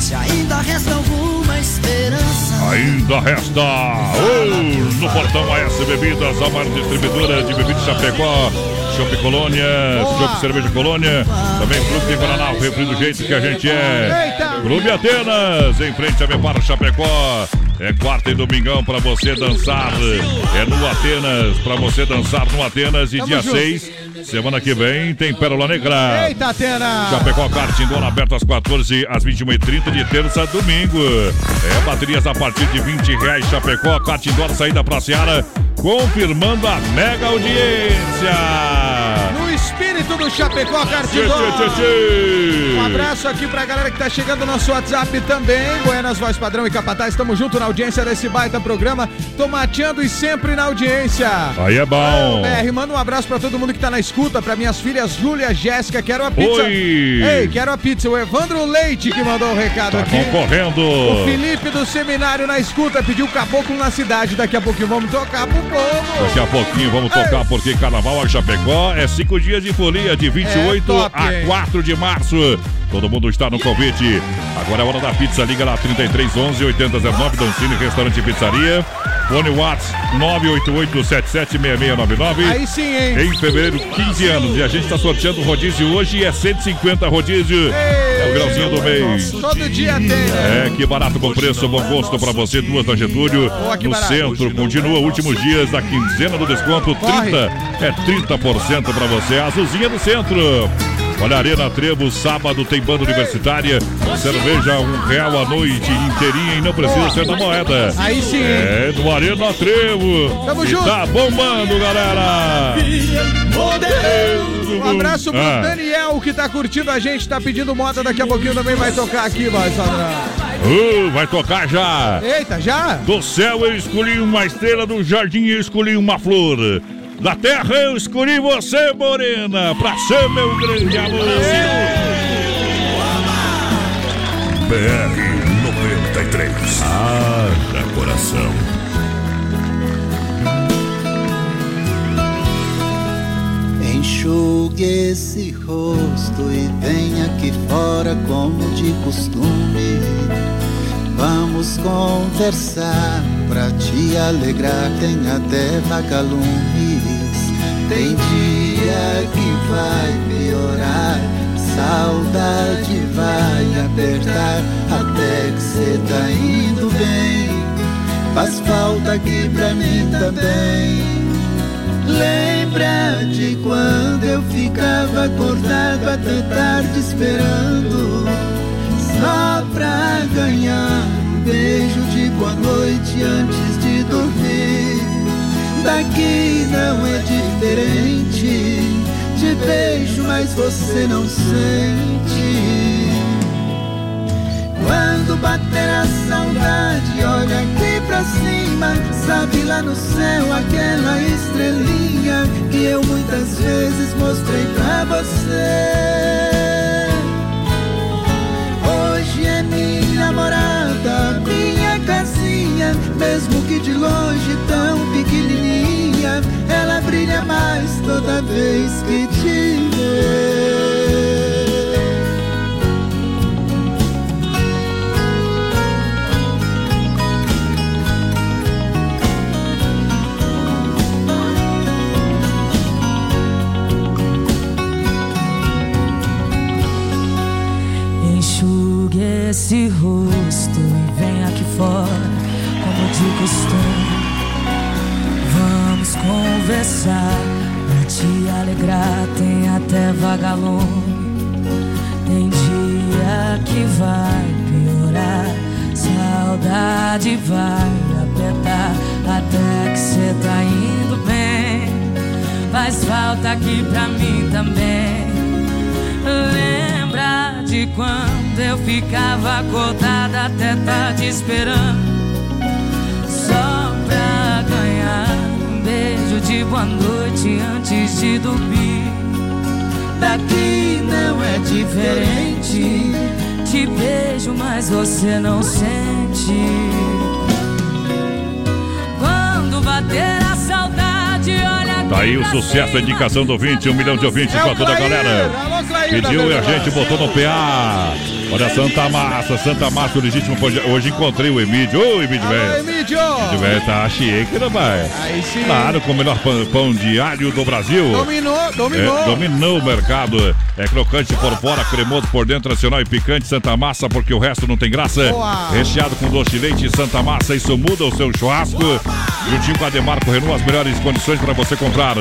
Se ainda resta alguma esperança Ainda resta oh, no portão AS Bebidas, a maior distribuidora de bebidas Chapecó, Chopp Colônia, Chopp Cerveja Colônia, também Clube de Guaraná, o refri do jeito que a gente é. Clube Atenas, em frente a Bepar Chapecó. É quarta e domingão pra você dançar. É no Atenas, pra você dançar no Atenas. E Tamo dia junto. 6, semana que vem, tem Pérola Negra. Eita, Atena! Chapecó Kart Indoor aberto às 14 às 21h30 de terça a domingo. É, baterias a partir de 20 reais. Chapecó Kart Indoor, saída pra Seara, confirmando a mega audiência. Espírito do Chapecó tchê. Um abraço aqui pra galera que tá chegando no nosso WhatsApp também. Buenas Voz Padrão e Capataz, estamos junto na audiência desse baita programa. Tomateando e sempre na audiência. Aí é bom. BR, manda um abraço pra todo mundo que tá na escuta, pra minhas filhas Júlia, Jéssica, quero a pizza. Oi. Ei, quero a pizza. O Evandro Leite que mandou o recado Tá aqui. concorrendo. O Felipe do Seminário na escuta pediu caboclo na cidade. Daqui a pouquinho vamos tocar pro povo. Daqui a pouquinho vamos tocar porque Carnaval a Chapecó é cinco dias de folia, de 28 É top, a hein? 4 de março. Todo mundo está no convite. Agora é hora da pizza. Liga lá 3311 8009 Dancine Restaurante e Pizzaria. Fone Whats 988776699. Aí sim, hein? Em fevereiro, 15 anos. E a gente está sorteando rodízio hoje e é 150 rodízio. É o grauzinho do mês. Todo dia tem, né? É, que barato, bom preço, bom gosto pra você. Duas na Getúlio, Boa, no barato. centro. Continua, últimos dias da quinzena do desconto. 30, é 30% pra você. Azulzinha do centro. Olha, Arena Trevo, sábado tem banda universitária. Cerveja, um real a noite inteirinha e não precisa ser na moeda. Aí sim? É, do Arena Trevo. Tamo junto. Tá bombando, galera. Um abraço pro Ah. Daniel que tá curtindo a gente, tá pedindo moda. Daqui a pouquinho também vai tocar aqui, vai. Uh, vai tocar já. Eita, já? Do céu eu escolhi uma estrela, do jardim eu escolhi uma flor. Da terra eu escolhi você, morena, pra ser meu grande amor. BR 93. Haja coração. Enxugue esse rosto e vem aqui fora como de costume. Vamos conversar pra te alegrar. Tem até vagalumes. Tem dia que vai piorar. Saudade vai apertar até que cê tá indo bem. Faz falta aqui pra mim também. Lembra de quando eu ficava acordado até tarde esperando Só pra ganhar um beijo de boa noite antes de dormir Daqui não é diferente Te beijo, mas você não sente quando bater a saudade, olha aqui pra cima. Sabe lá no céu aquela estrelinha que eu muitas vezes mostrei pra você. Hoje é minha morada, minha casinha, mesmo que de longe tão pequenininha, ela brilha mais toda vez que te vê. Enxugue esse rosto e vem aqui fora, conversar pra te alegrar. Tem até vagalume. Tem dia que vai piorar. Saudade vai apertar até que cê tá indo bem. Faz falta aqui pra mim também. Lembra de quando eu ficava acordada até tarde esperando de boa noite antes de dormir. Daqui não é diferente. Te beijo, mas você não sente. Quando bater a saudade, olha Tá aí o sucesso, a indicação do 20, um milhão de ouvintes É pra toda a galera. Da Pediu e a gente botou no PA. Olha, Santa Massa, Santa Massa, o legítimo. Hoje encontrei o Emílio. Ô, Emílio, velho. Emílio! Emílio, velho, tá chique, pai? Aí sim. Claro, com o melhor pão, pão de alho do Brasil. Dominou, dominou. É, dominou o mercado. É crocante por fora, cremoso por dentro, tradicional e picante Santa Massa, porque o resto não tem graça. Boa. Recheado com doce de leite Santa Massa, isso muda o seu churrasco. Juntinho com a Demarco Renault, as melhores condições para você comprar.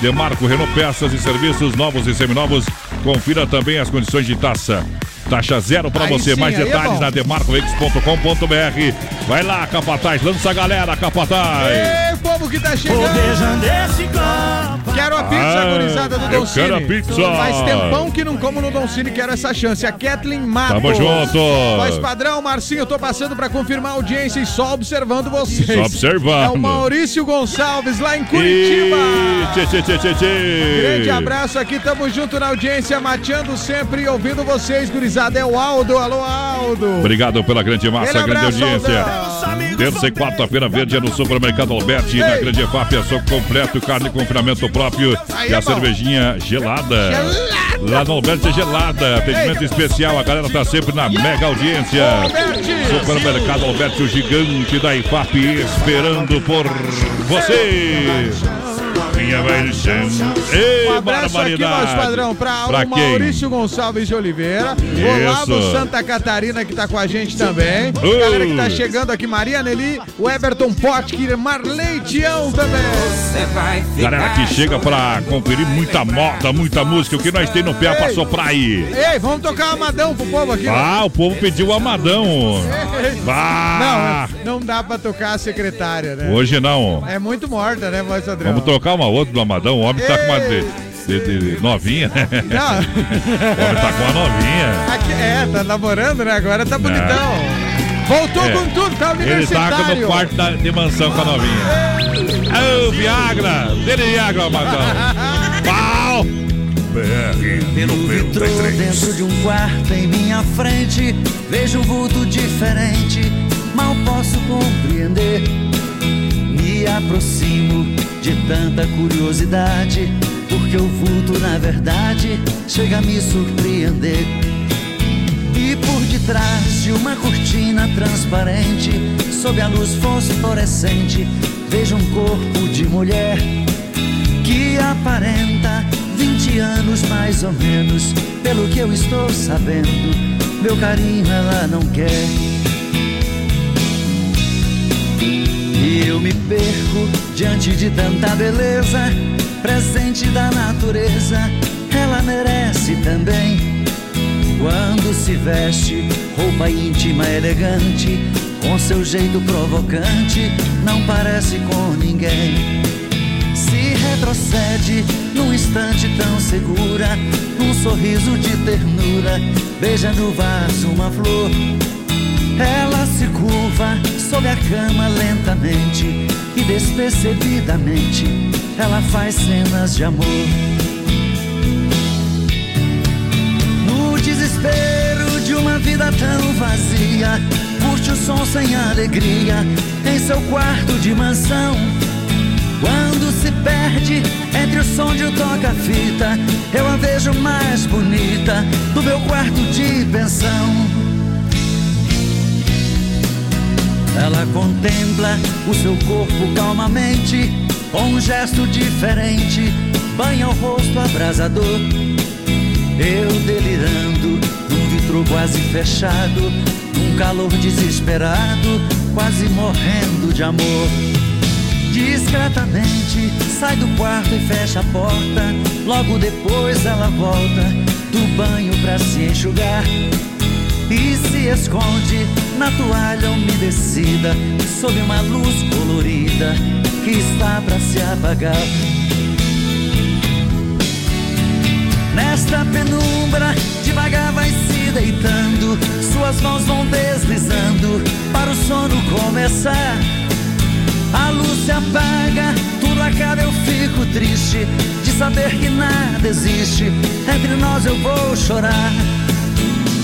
Demarco Renault, peças e serviços novos e seminovos. Confira também as condições de taxa. Taxa zero para Aí você. sim, Mais é detalhes bom. na demarcoveículos.com.br. Vai lá, Capataz, lança a galera, Capataz. Ei, povo que tá chegando. Quero a pizza, Ah, gurizada do eu Don Cine. quero a pizza. Faz tempão que não como no Don Cine, quero essa chance. A Kathleen Matos. Tamo junto. Voz padrão, Marcinho, eu tô passando pra confirmar a audiência e só observando vocês. Só observando. É o Maurício Gonçalves, lá em Curitiba. E... Tchê, tchê, tchê, tchê, tchê. Grande abraço aqui, tamo junto na audiência, mateando sempre e ouvindo vocês, gurizada. É o Aldo, alô Aldo. Obrigado pela grande massa, grande abraço, audiência. Aldão. Terça e quarta-feira verde é no Supermercado Alberti, na Grande EFAP, é soco completo, carne com confinamento próprio e é a bom. cervejinha gelada. Lá no Alberti é gelada, atendimento especial, a galera tá sempre na mega audiência. Supermercado Alberti, o gigante da IFAP, esperando por você. Minha velha Ei, Um abraço aqui, barbaridade. voz padrão, pra, Pra o quem? Maurício Gonçalves de Oliveira, Isso. Olavo Santa Catarina, que tá com a gente também. Uh. Galera que tá chegando aqui, Maria Nelly, o Everton Potker, Marley Tião também. Galera que chega pra conferir muita moda, muita música. O que nós tem no pé pra soprar aí? Ei, vamos tocar Amadão pro povo aqui. Ah, o povo pediu o Amadão. Ah, Não, não dá pra tocar a secretária, né? hoje não. É muito morta, né, voz padrão? Vamos tocar uma outra do Amadão. O homem tá com uma de, de- de- de novinha. Não. O homem tá com uma novinha. Aqui, é, tá namorando, né? Agora tá bonitão. Voltou É. com tudo, tá Ele tá universitário. no quarto da- de mansão com a novinha. Ô, Viagra! Dele Viagra, Amadão. Pau! Pelo vitrô dentro de um quarto em minha frente Vejo um vulto diferente Mal posso compreender Me aproximo de tanta curiosidade Porque o vulto na verdade Chega a me surpreender E por detrás de uma cortina transparente Sob a luz fosforescente Vejo um corpo de mulher que aparenta 20 anos mais ou menos, pelo que eu estou sabendo. Meu carinho ela não quer. E eu me perco diante de tanta beleza, presente da natureza. Ela merece também. Quando se veste roupa íntima elegante, com seu jeito provocante, não parece com ninguém. Se retrocede num instante tão segura, um sorriso de ternura, beija no vaso uma flor. Ela se curva sob a cama lentamente e despercebidamente ela faz cenas de amor. No desespero de uma vida tão vazia, curte o som sem alegria em seu quarto de mansão. Quando se perde entre o som de um toca-fita, eu a vejo mais bonita do meu quarto de pensão. Ela contempla o seu corpo calmamente, com um gesto diferente, banha o rosto abrasador. Eu delirando, num vitro quase fechado, num calor desesperado, quase morrendo de amor. Discretamente sai do quarto e fecha a porta. Logo depois ela volta do banho pra se enxugar e se esconde na toalha umedecida sob uma luz colorida que está pra se apagar. Nesta penumbra, devagar vai se deitando, suas mãos vão deslizando para o sono começar. A luz se apaga, tudo acaba, eu fico triste de saber que nada existe. Entre nós eu vou chorar.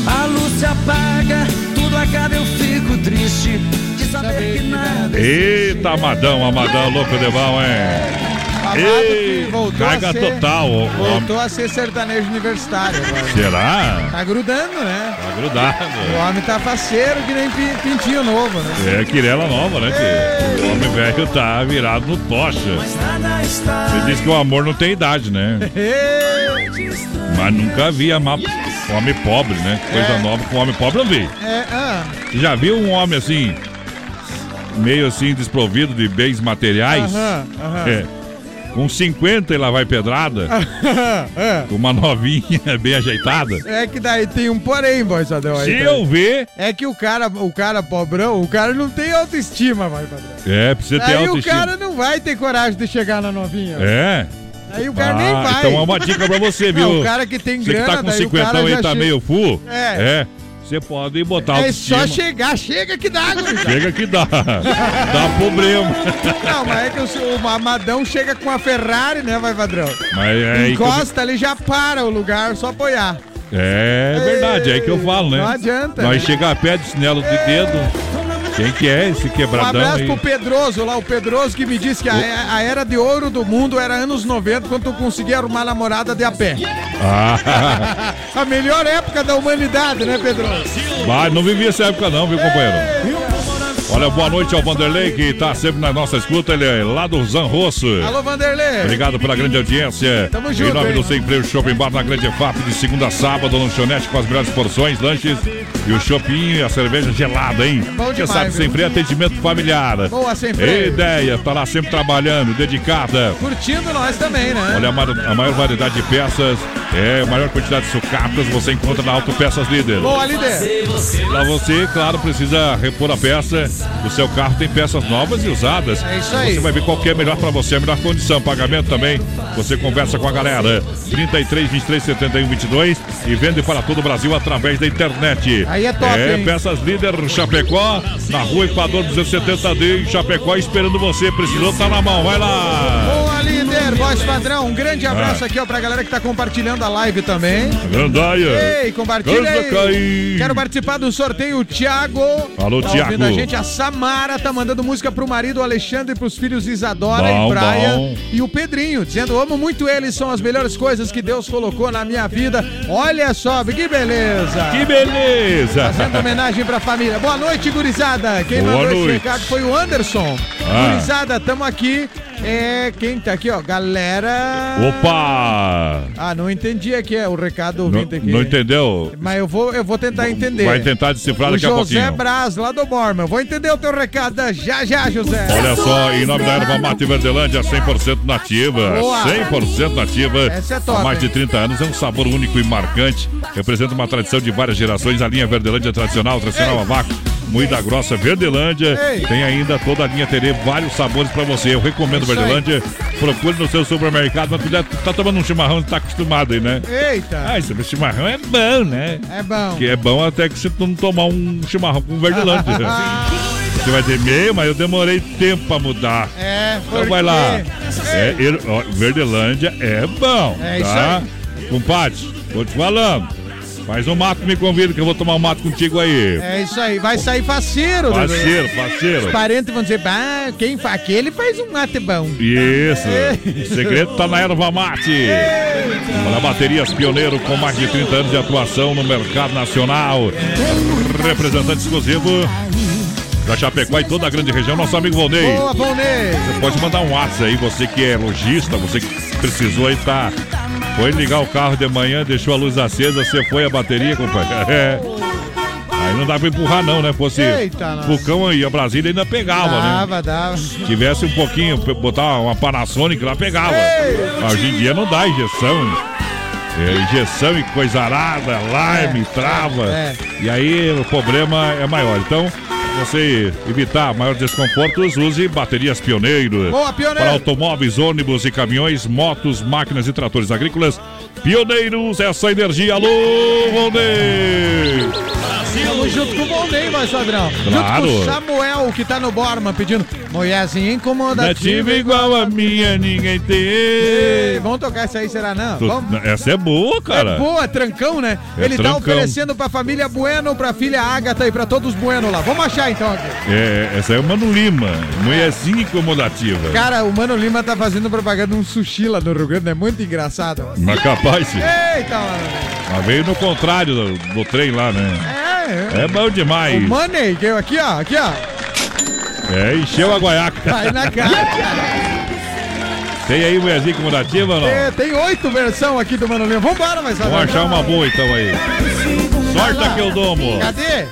A luz se apaga, tudo acaba, eu fico triste de saber que nada. Eita, Amadão, Amadão, louco de bom, hein? Amado Ei, que voltou carga a ser, total. Voltou a ser sertanejo universitário agora. Será? Tá grudando, né? Tá grudado. O homem tá faceiro que nem pi- pintinho novo, né? É quirela nova, né? Que o homem velho tá virado no tocha. Você diz que o amor não tem idade, né? Mas nunca vi amar homem pobre, né? Coisa nova com homem pobre eu vi. É, ah, já viu um homem assim, meio assim, desprovido de bens materiais? Aham, aham. É. Com 50 e lá vai pedrada, é. com uma novinha bem ajeitada. É que daí tem um porém, aí Se eu ver, É que o cara, o cara pobrão, o cara não tem autoestima, padrão. é, precisa ter Aí o autoestima. cara não vai ter coragem de chegar na novinha. É. Aí o cara Ah, nem vai. Então é uma dica pra você, viu? Não, o cara que tem Você que grana, tá com daí o 50 cara aí já tá chega- meio full. É. É. Você pode botar É autoestima. só chegar, chega que dá, gurizada. Chega que dá. dá problema. Não, mas é que o, o Amadão chega com a Ferrari, né, vai padrão? Mas é que eu- Encosta ali, já para o lugar, só apoiar. É verdade, é aí que eu falo, né? Não adianta, Nós né? chega a pé de chinelo de dedo. Quem que é esse Um quebradão abraço aí? pro Pedroso lá, o Pedroso que me disse que a, a era de ouro do mundo era anos 90, quando tu conseguia arrumar namorada de a pé. Ah, A melhor época da humanidade, né, Pedroso? mas não vivi essa época não, viu, companheiro? Olha, boa noite ao Vanderlei, que tá sempre na nossa escuta. Ele é lá do Zanrosso. Alô, Vanderlei. Obrigado pela grande audiência. Tamo Em junto, nome hein? do Sem Freio Shopping Bar na Grande FAP, de segunda a sábado, lanchonete com as melhores porções, lanches e o shopping e a cerveja gelada, hein? bom Você demais, sabe, viu? Sem Freio é atendimento familiar. Boa, Sem Freio. Ideia, tá lá sempre trabalhando, dedicada. Curtindo nós também, né? Olha, a maior variedade de peças, é a maior quantidade de sucatas você encontra na Auto Peças Líder. Boa, líder. Pra você, claro, precisa repor a peça. O seu carro tem peças novas e usadas. É isso aí. Você vai ver qual que é melhor pra você, a melhor condição. Pagamento também. Você conversa com a galera. 33 23 71 22 e vende para todo o Brasil através da internet. Aí é top, É, hein? peças líder Chapecó, na rua Equador 270D, em Chapecó, esperando você. Precisou, tá na mão. Vai lá. Líder. Voz padrão. Um grande abraço Ah. aqui, ó, pra galera que tá compartilhando a live também. Gandaia. Ei, compartilha aí. Quero participar do sorteio. O Thiago. Alô, tá Thiago. ouvindo a gente. A Samara tá mandando música pro marido Alexandre e pros filhos Isadora Bom, e Praia. bom. E o Pedrinho, dizendo: amo muito eles, são as melhores coisas que Deus colocou na minha vida. Olha só, que beleza. Que beleza. Fazendo homenagem pra família. Boa noite, gurizada. Quem Boa mandou esse noite. recado foi o Anderson. Ah. Gurizada, tamo aqui. É, quem tá aqui, ó? Galera. Opa! Ah, não entendi aqui é o recado Não, ouvinte aqui. não entendeu? Mas eu vou, eu vou tentar entender. Vai tentar decifrar o daqui a José pouquinho. Braz, lá do Borma. Eu vou entender o teu recado já já, José. Olha só, em nome da Erva Mate Verdelândia, 100% nativa. Boa. 100% nativa. Essa é top, Há mais de hein? 30 anos, é um sabor único e marcante. Representa uma tradição de várias gerações. A linha Verdelândia tradicional, tradicional a vácuo. Moída grossa Verdelândia. Ei. Tem ainda toda a linha Terê, vários sabores pra você. Eu recomendo Isso aí. Verdelândia. Procure no seu supermercado. Mas cuidado, tá tomando um chimarrão, tá acostumado aí, né? Eita. Ah, esse chimarrão é bom, né? É bom. Que é bom até que se tu não tomar um chimarrão com Verdelândia. Você vai ter meio, mas eu demorei tempo pra mudar. É, Então vai lá. É, Verdelândia é bom. É isso tá? Compadre, tô te falando. Faz um mato, me convida que eu vou tomar um mato contigo aí. É isso aí, vai sair faceiro, Dudu. Parceiro, parceiro. Os parentes vão dizer, bah, quem faz aquele faz um mate bom. Isso. O segredo tá na erva mate. Olha, baterias pioneiro com mais de 30 anos de atuação no mercado nacional. Representante exclusivo da Chapecó e toda a grande região, nosso amigo Volney. Boa, Volney. Você pode mandar um WhatsApp aí, você que é lojista, você que precisou aí, tá. Foi ligar o carro de manhã, deixou a luz acesa, você foi a bateria, companheiro. É. Aí não dá pra empurrar, não, né? Fosse Eita, nós. Pucão e a Brasília ainda pegava, né? Dava, dava. Tivesse um pouquinho, botar uma Panasonic lá, pegava. Mas hoje em dia não dá injeção. É, injeção e coisa arada, alarme, trava. é. E aí o problema é maior. Então, você evitar maiores desconfortos, use baterias pioneiro. Boa, Pioneiro. Para automóveis, ônibus e caminhões, motos, máquinas e tratores agrícolas. Pioneiros, essa energia. Alô, Valnei! Tamo junto, junto com o Volney, mais padrão. Claro. Junto com o Samuel, que tá no Borman, pedindo mulherzinha incomodativa igual a minha, ninguém tem. Ei, Vamos tocar essa aí, será não? Tu- Vamos. Essa é boa, cara. É boa, trancão, né? É Ele tá trancão. oferecendo pra família Bueno, pra filha Agatha e pra todos os Bueno lá. Vamos achar então aqui. É, essa é o Mano Lima, mulherzinha incomodativa. Cara, o Mano Lima tá fazendo propaganda um sushi lá no Rio Grande, é muito engraçado. Mas capaz. Eita, mano. Mas veio no contrário do, do trem lá, né? É, é. É bom demais. O Money, que eu- aqui, ó, aqui, ó. É, encheu a guaiaca. Cai na cara. Tem aí mulherzinha incomodativa ou não? É, tem oito versões aqui do Mano Lima. Vambora, mais Vamos achar uma boa então aí. Sorte que eu dou, amor. Cadê?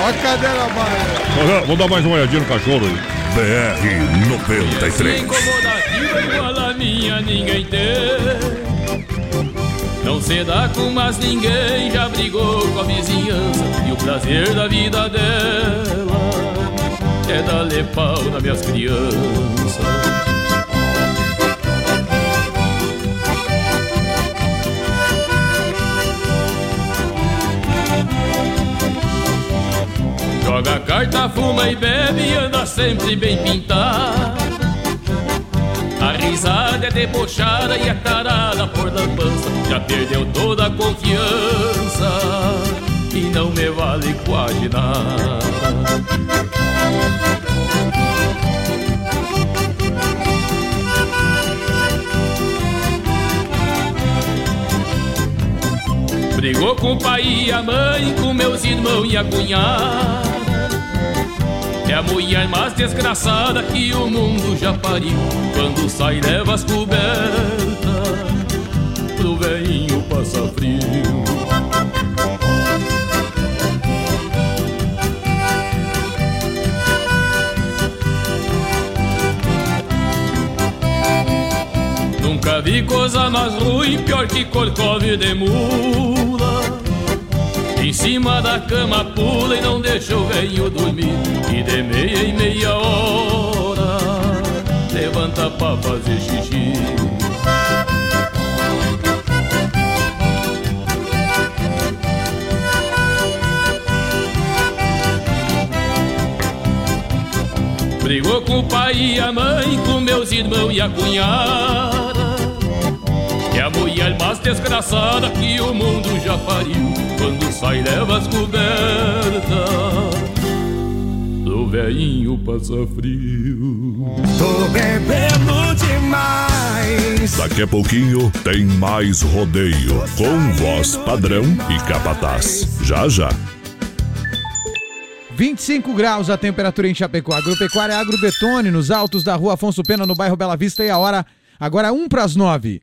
Ó a cadeira, mano. Vamos dar mais uma olhadinha no cachorro aí. BR 93. Incomodativa igual a minha ninguém tem. Não se dá com mais ninguém, já brigou com a vizinhança. E o prazer da vida dela é dar pau nas minhas crianças. Joga carta, fuma e bebe e anda sempre bem pintado. A risada é debochada e a tarada por lambança. Já perdeu toda a confiança E não me vale quase nada. Brigou com o pai e a mãe, com meus irmãos e a cunhada É a mulher mais desgraçada que o mundo já pariu. Quando sai leva as cobertas Pro velhinho passar frio. Nunca vi coisa mais ruim, pior que corcove de mula cima da cama pula e não deixa o velho dormir. E de meia em meia hora Levanta pra fazer xixi. Brigou com o pai e a mãe, com meus irmãos e a cunhada desgraçada que o mundo já pariu Quando sai leva as cobertas Do velhinho passa frio Tô bebendo demais. Daqui a pouquinho tem mais rodeio com voz padrão e capataz. Já já. 25 graus a temperatura em Chapecó. Agropecuária Agrodetone, nos altos da rua Afonso Pena, no bairro Bela Vista. E a hora, agora 1 para as 9.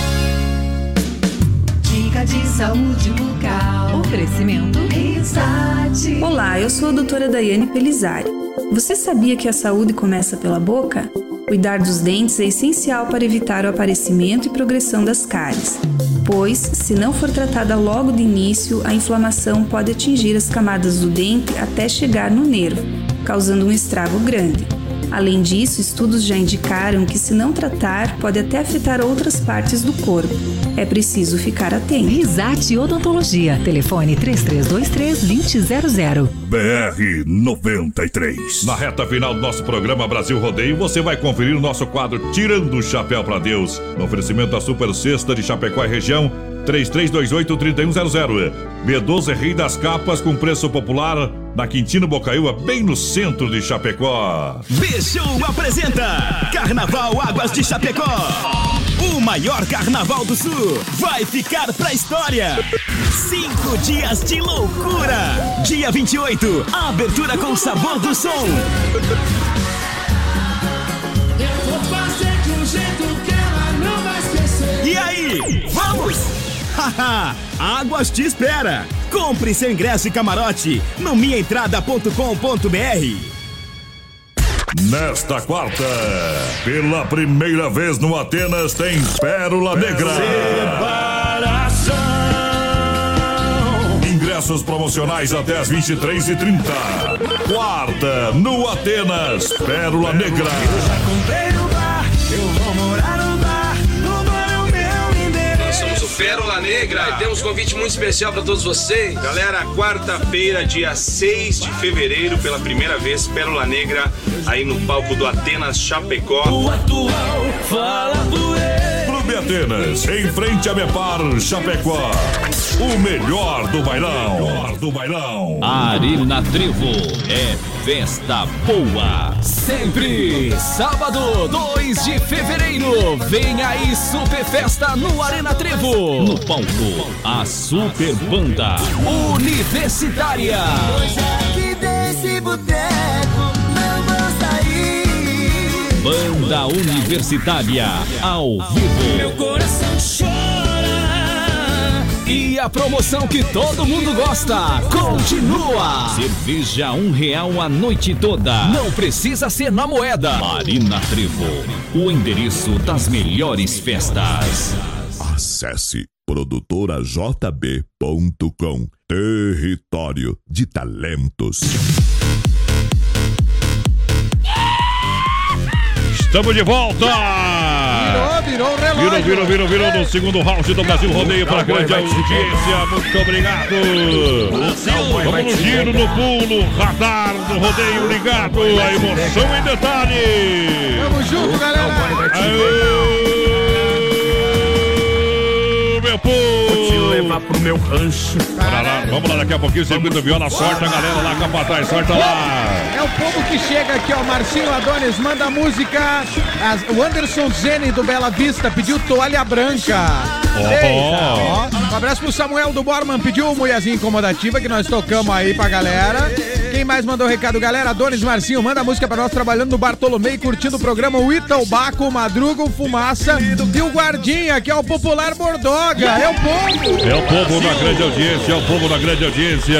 Dica de saúde bucal. Oferecimento Risate. Olá, eu sou a doutora Daiane Pelizari. Você sabia que a saúde começa pela boca? Cuidar dos dentes é essencial para evitar o aparecimento e progressão das cáries, pois, se não for tratada logo de início, a inflamação pode atingir as camadas do dente até chegar no nervo, causando um estrago grande. Além disso, estudos já indicaram que, se não tratar, pode até afetar outras partes do corpo. É preciso ficar atento. Risate Odontologia. Telefone 3323-2000. BR 93. Na reta final do nosso programa Brasil Rodeio, você vai conferir o nosso quadro Tirando o Chapéu para Deus. No oferecimento da Super Sexta de Chapecó e região, 3328-3100. B12 Rei das Capas com preço popular na Quintino Bocaiúva, bem no centro de Chapecó. B-Show apresenta Carnaval Águas de Chapecó. O maior carnaval do sul vai ficar pra história. Cinco dias de loucura. Dia 28, abertura com sabor do som. Eu vou fazer de um jeito que ela não vai esquecer. E aí, vamos? Haha, Águas te espera. Compre seu ingresso e camarote no minhaentrada.com.br. Nesta quarta, pela primeira vez no Atenas, tem Pérola Negra. Ingressos promocionais até as 23h30. Quarta, no Atenas, Pérola Negra. Comprei no bar, Pérola Negra e temos um convite muito especial para todos vocês. Galera, quarta-feira, dia 6 de fevereiro, pela primeira vez, Pérola Negra, aí no palco do Atenas Chapecó. Clube Atenas, em frente a Mepar, Chapecó. O melhor do bailão. Melhor do bailão. Arena Trevo é festa boa. Sempre. Sábado, 2 de fevereiro. Vem aí Super Festa no Arena Trevo. No palco, a Super Banda Universitária. Aqui desse boteco Banda Universitária ao vivo. Meu coração chora. E a promoção que todo mundo gosta continua. Cerveja um real a noite toda. Não precisa ser na moeda. Marina Trevo, o endereço das melhores festas. Acesse produtorajb.com. Território de talentos. Estamos de volta! Virou, virou o relógio. Virou, virou, virou, virou no segundo round do Brasil Rodeio para grande audiência. Muito obrigado. Vamos no giro, no pulo, radar do rodeio ligado. A emoção em detalhe. Tamo junto, galera. Aê, levar pro meu rancho. Bora lá, vamos lá daqui a pouquinho. Circuito Viola, sorta a galera lá, capataz, sorta lá. É o povo que chega aqui, ó. Marcinho Adonis manda música. As- o Anderson Zene do Bela Vista pediu toalha branca. Ó. Eita, ó. Um abraço pro Samuel do Borman, pediu mulherzinha incomodativa que nós tocamos aí pra galera. Quem mais mandou recado, galera? Adonis Marcinho, manda a música pra nós trabalhando no Bartolomei, curtindo o programa o Italbaco, o Madruga, o Fumaça e o Guardinha, que é o popular Bordoga. É o povo. É o povo da grande audiência, é o povo da grande audiência.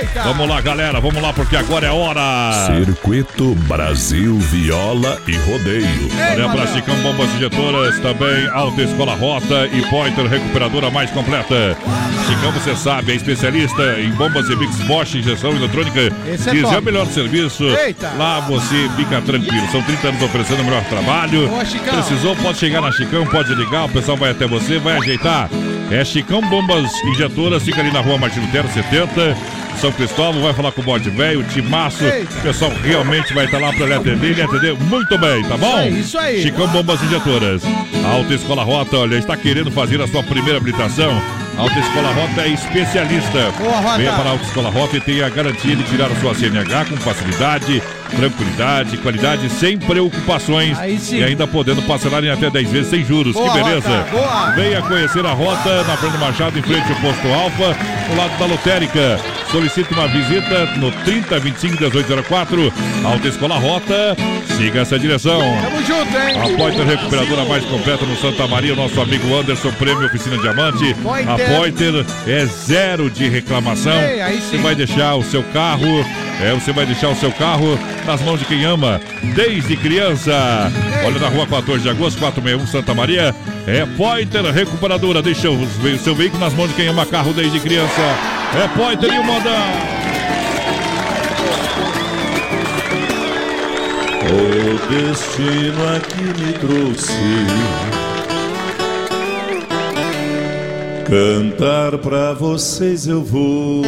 Eita. Vamos lá, galera, vamos lá, porque agora é hora. Circuito Brasil Viola e Rodeio. Olha para Chicão Bombas Injetoras, também Alta Escola Rota e Pointer Recuperadora mais completa. Chicão, você sabe, é especialista em bombas e mix Bosch, injeção eletrônica. Esse é Quiser top. o melhor serviço, Eita. lá você fica tranquilo. São 30 anos oferecendo o melhor trabalho. Boa. Precisou, pode chegar na Chicão, pode ligar, o pessoal vai até você, vai ajeitar. É Chicão Bombas Injetoras, fica ali na rua Martin Lutero 70. São Cristóvão, vai falar com o bode velho, o timaço. Eita. O pessoal realmente vai estar lá para lhe atender e lhe atender muito bem, tá bom? Isso aí, isso aí. Chicão Bombas Injetoras. A Alta Escola Rota, olha, está querendo fazer a sua primeira habilitação. A Alta Escola Rota é especialista. Boa, Rota. Venha para a Alta Escola Rota e tenha a garantia de tirar a sua CNH com facilidade, tranquilidade, qualidade, sem preocupações. E ainda podendo parcelar em até 10 vezes sem juros. Boa, que beleza. Venha conhecer a rota na Fernando Machado, em frente ao posto Alfa, do lado da lotérica. Solicite uma visita no 30 25 1804. Alta Escola Rota. Siga essa direção. Tamo junto, hein? A Pointer Recuperadora mais completa no Santa Maria, nosso amigo Anderson Prêmio Oficina Diamante. Pointer. A Pointer é zero de reclamação. Ei. Você vai deixar o seu carro, é, você vai deixar o seu carro nas mãos de quem ama, desde criança. Olha na rua 14 de agosto, 461 Santa Maria. É Pointer Recuperadora. Deixa o seu veículo nas mãos de quem ama carro desde criança. É Pointer e o modão. O destino aqui me trouxe Cantar pra vocês eu vou.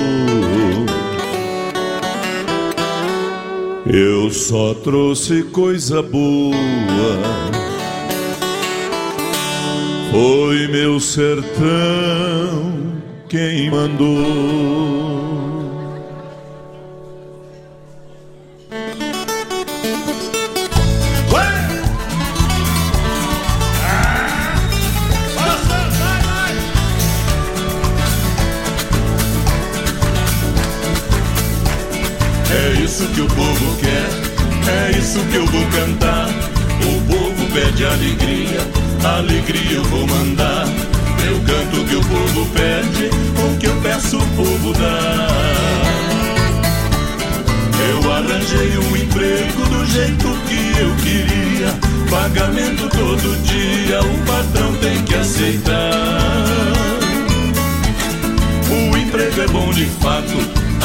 Eu só trouxe coisa boa. Foi meu sertão quem mandou. É isso que o povo quer, é isso que eu vou cantar. O povo pede alegria, alegria eu vou mandar. Eu canto que o povo pede, o que eu peço o povo dá. Eu arranjei um emprego do jeito que eu queria. Pagamento todo dia, o patrão tem que aceitar. O emprego é bom de fato,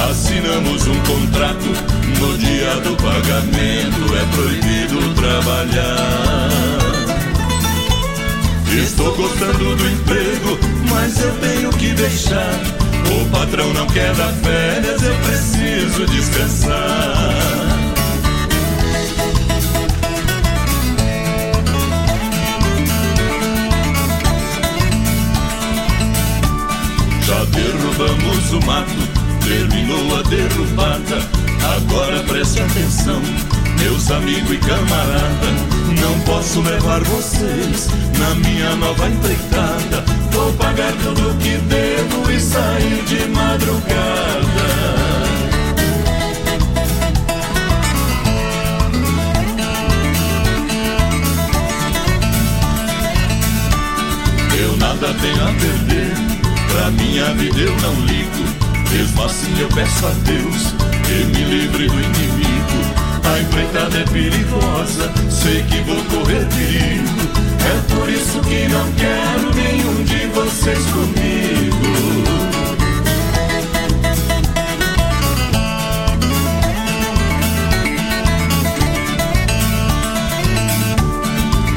assinamos um contrato. No dia do pagamento é proibido trabalhar. Estou gostando do emprego, mas eu tenho que deixar. O patrão não quer dar férias, eu preciso descansar. Já derrubamos o mato, terminou a derrubada. Agora preste atenção, meus amigos e camarada. Não posso levar vocês na minha nova empreitada. Vou pagar tudo que devo e sair de madrugada. Eu nada tenho a perder, pra minha vida eu não ligo. Mesmo assim eu peço a Deus que me livre do inimigo. A empreitada é perigosa, sei que vou correr perigo. É por isso que não quero nenhum de vocês comigo.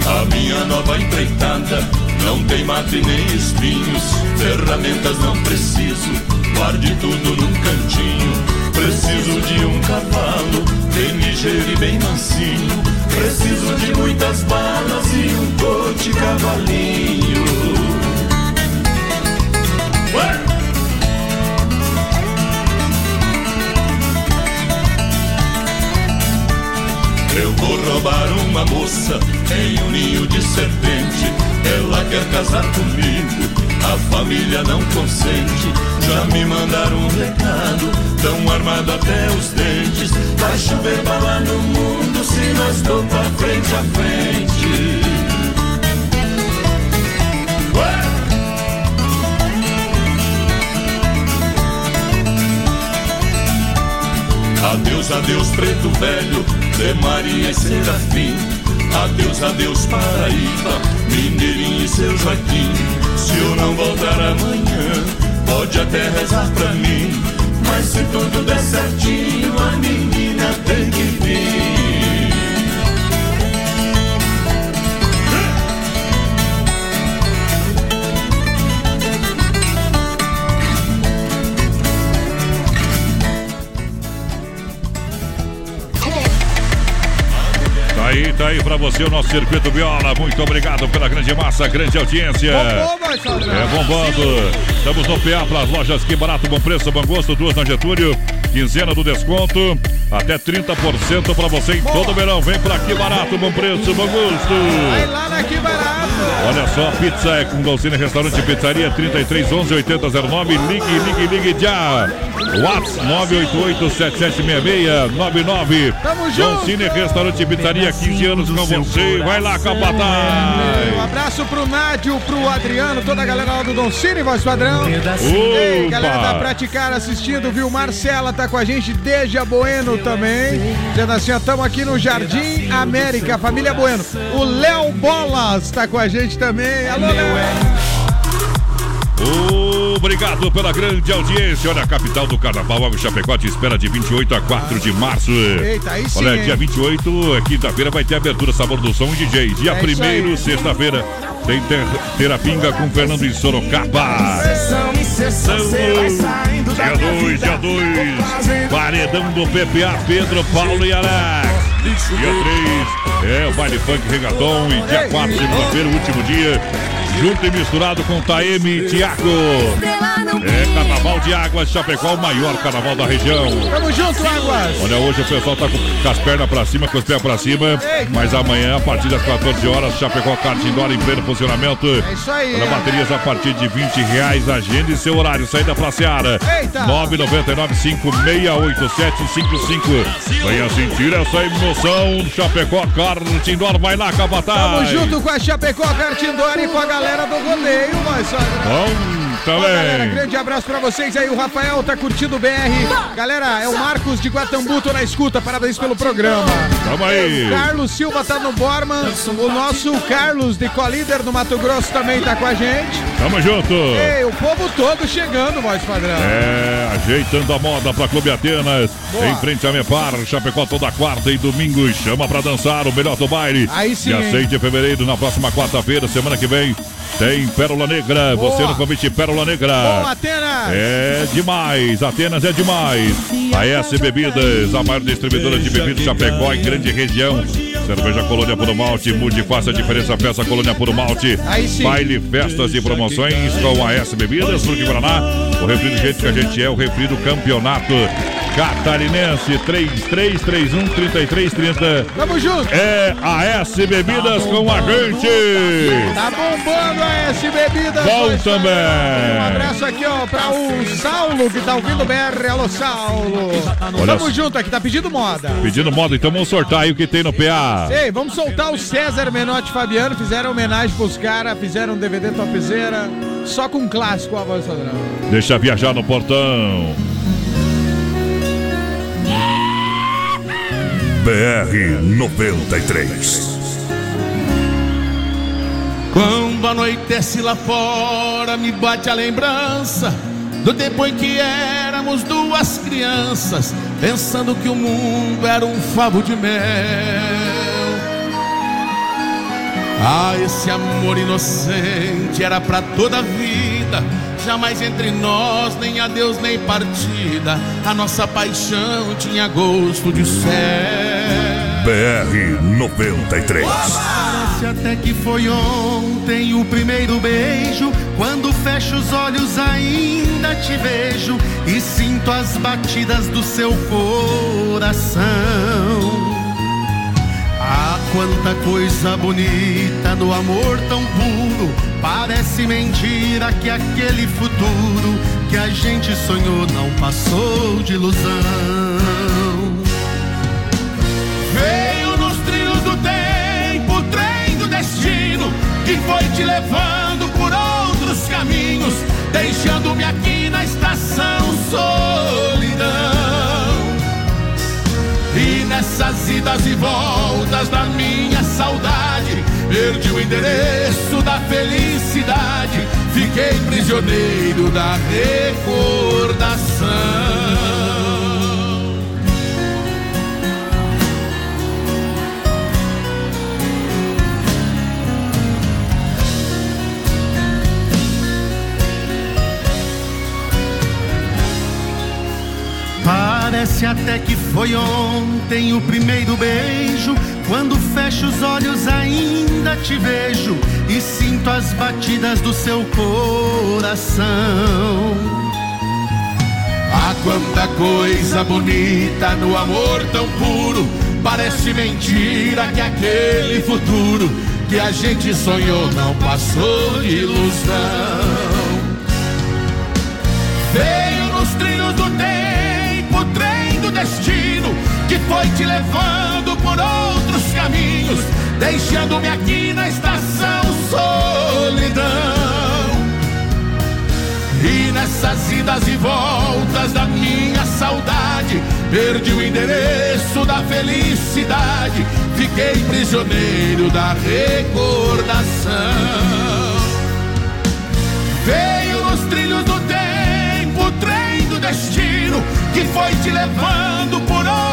A minha nova empreitada não tem mate nem espinhos, ferramentas não preciso, guarde tudo num cantinho. Preciso de um cavalo, bem ligeiro e bem mansinho. Preciso de muitas balas e um coche cavalinho. Ué! Eu vou roubar uma moça em um ninho de serpente. Ela quer casar comigo, a família não consente. Já me mandaram um recado, tão armado até os dentes. Vai chover bala no mundo se nós for pra frente a frente. Adeus, adeus, preto velho, de Maria e Serafim. Adeus, adeus, Paraíba, Mineirinho e seu Joaquim. Se eu não voltar amanhã, pode até rezar pra mim. Mas se tudo der certinho, a menina tem que vir. Aí, tá aí pra você o nosso Circuito Viola. Muito obrigado pela grande massa, grande audiência. Bombou. É bombando. Estamos no PA para as lojas Que Barato, Bom Preço, Bom Gosto, duas na Getúlio. Quinzena do desconto, até 30% para você em todo o verão. Vem pra Que Barato, Bom Preço, Bom Gosto. Vai lá na Que Barato. Olha só, pizza é com Dolcine Restaurante e Pizzaria 33 11 8009. Ligue, ligue, ligue já. WhatsApp 988 7766 99. Tamo junto. Dolcine Restaurante e Pizzaria, 15 anos com você. Vai lá, Um Capataz. abraço pro Nádio, pro Adriano, toda a galera lá do Don Cine, voz padrão. Ei, galera da Praticar assistindo, viu? Marcela tá com a gente desde a Bueno também. Dizendo assim, ó, tamo aqui no Jardim América, família Bueno. O Léo Bolas tá com a gente também. Alô, Léo. Obrigado pela grande audiência. Olha, a capital do Carnaval, Água Chapecó, te espera de 28 a 4 de março. Eita, aí sim, Olha, hein? dia 28, é quinta-feira, vai ter abertura Sabor do Som DJ. Dia É isso aí. 1 sexta-feira, tem ter, Terapinga com Fernando em Sorocaba. Sessão Dia minha 2, vida. dia 2, paredão do PPA, Pedro, Paulo e Alex. Dia 3, é o baile funk regaton. E dia 4, segunda-feira, último dia, Junto e misturado com Taeme e Tiago. É Carnaval de Águas, Chapecó, o maior carnaval da região. Tamo junto, Águas. Olha, hoje o pessoal tá com, as pernas pra cima, com os pés pra cima. Mas amanhã, a partir das 14 horas, Chapecó Kart Indoor em pleno funcionamento. É isso aí. Olha, baterias a partir de 20 reais. Agende seu horário. Saída pra Seara. Eita. 999-568755. Venha sentir essa emoção. Chapecó Kart Indoor. Vai lá, Capataz. Tamo junto com a Chapecó Cartindor e com a galera do rodeio, mas Bom Ó, galera, também. grande abraço pra vocês aí. O Rafael tá curtindo o BR. Galera, é o Marcos de Guatambu, tô na escuta. Parabéns pelo programa. Tamo aí. Carlos Silva tá no Borman. O nosso Carlos de Colíder do Mato Grosso também tá com a gente. Tamo junto. Ei, o povo todo chegando, voz padrão. É, ajeitando a moda pra Clube Atenas. Boa. Em frente a Mepar, Chapecó toda quarta e domingo. Chama pra dançar o melhor do baile. Aí sim, Dia hein? 6 de fevereiro, na próxima quarta-feira, semana que vem, tem Pérola Negra. Boa. Você no convite Pérola Negra. Boa, Atenas. É demais, Atenas é demais. A S Bebidas, a maior distribuidora de bebidas Chapecó em grande região. Cerveja Colônia Puro Malte, mude, faça a diferença, peça Colônia Puro Malte. Baile, festas e promoções com a S Bebidas, Fruque Paraná. O refri do jeito que a gente é, o refri do campeonato catarinense. 3331-3330. Tamo junto. É a S Bebidas com a gente. Tá bombando a S Bebidas. Bom voz padrão. também. Um abraço aqui, ó, pra o Saulo que tá ouvindo o BR. Alô, Saulo. Olha Tamo junto aqui, tá pedindo moda. Pedindo moda, então vamos sortar aí o que tem no PA. Ei, vamos soltar o César Menotti e Fabiano. Fizeram homenagem pros caras, fizeram um DVD topzera. Só com um clássico, a voz padrão. Deixa viajar no portão. BR 93. Quando anoitece lá fora, me bate a lembrança do tempo em que éramos duas crianças, pensando que o mundo era um favo de mel. Ah, esse amor inocente era pra toda a vida, jamais entre nós, nem adeus, nem partida. A nossa paixão tinha gosto de céu. BR 93. Parece até que foi ontem o primeiro beijo. Quando fecho os olhos, ainda te vejo e sinto as batidas do seu coração. Ah, quanta coisa bonita no amor tão puro. Parece mentira que aquele futuro que a gente sonhou não passou de ilusão. Veio nos trilhos do tempo, o trem do destino, que foi te levando por outros caminhos, deixando-me aqui na estação solidão. Nessas idas e voltas da minha saudade, perdi o endereço da felicidade, fiquei prisioneiro da recordação. Parece até que foi ontem o primeiro beijo. Quando fecho os olhos, ainda te vejo e sinto as batidas do seu coração. Ah, quanta coisa bonita no amor tão puro. Parece mentira que aquele futuro que a gente sonhou não passou de ilusão. Veio nos trilhos do foi te levando por outros caminhos, deixando-me aqui na estação solidão. E nessas idas e voltas da minha saudade, perdi o endereço da felicidade, fiquei prisioneiro da recordação. Veio nos trilhos do tempo, o trem do destino, que foi te levando por outros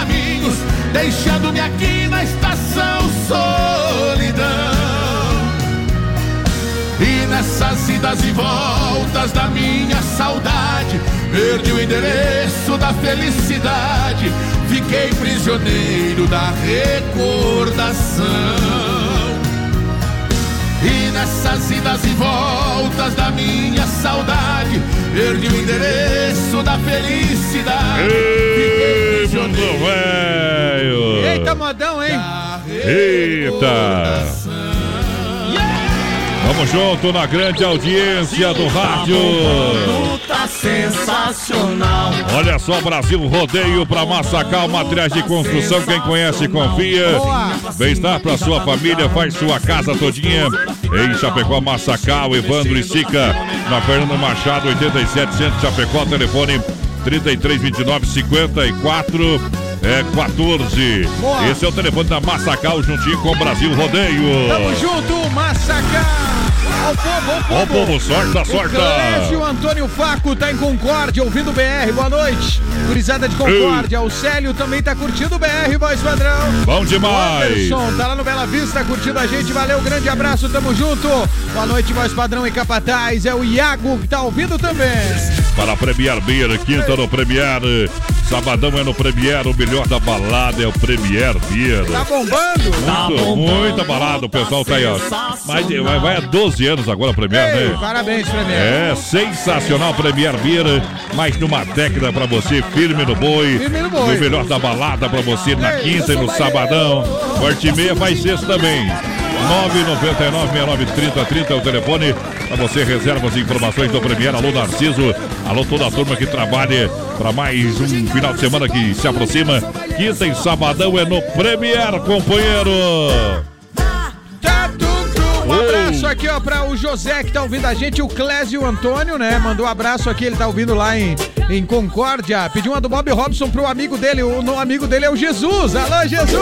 caminhos, deixando-me aqui na estação solidão. E nessas idas e voltas da minha saudade, perdi o endereço da felicidade, fiquei prisioneiro da recordação. E nessas idas e voltas da minha saudade, perdi o endereço da felicidade. Ei, mundo velho! Eita, modão, hein? Eita! Vamos junto na grande audiência do rádio. Sensacional. Olha só, Brasil Rodeio para Massacal, materiais de construção. Quem conhece, confia. Bem-estar para sua família, faz sua casa todinha. Em Chapecó, Massacal, Evandro e Sica. Na Fernando Machado, 87 Centro Chapecó, telefone 3329 54 é 14. Boa. Esse é o telefone da Massacal juntinho com o Brasil Rodeio. Tamo junto, Massacal! Ó, o povo, sorte da sorte. Clésio Antônio Faco tá em Concórdia, ouvindo o BR, boa noite. Curizada de Concórdia, o Célio também tá curtindo o BR, voz padrão. Bom demais. O Anderson tá lá no Bela Vista curtindo a gente, valeu, grande abraço, tamo junto. Boa noite, voz padrão e capataz, é o Iago que tá ouvindo também. Para Premier Beer, quinta no Premier, Sabadão é no Premier, o melhor da balada é o Premier Beer. Tá bombando? Muito, tá bombando, muita balada, o pessoal tá aí, ó. Mas vai a 12 15 anos agora, Premier, Ei, né? Parabéns, Premier. É, sensacional Premier Beer. Mais de uma década pra você, firme no boi. Firme no boi. O melhor da balada pra você na quinta e no sabadão. Quarta e meia vai sexta também. 999-693030 é o telefone para você reserva as informações do Premier. Alô Narciso, alô toda a turma que trabalha para mais um final de semana que se aproxima. Quinta e sabadão é no Premier, companheiro. Abraço aqui, ó, pra o José que tá ouvindo a gente, o Clésio Antônio, né? Mandou um abraço aqui, ele tá ouvindo lá em, em Concórdia. Pediu uma do Bob Robson pro amigo dele. O, no amigo dele é o Jesus. Alô, Jesus!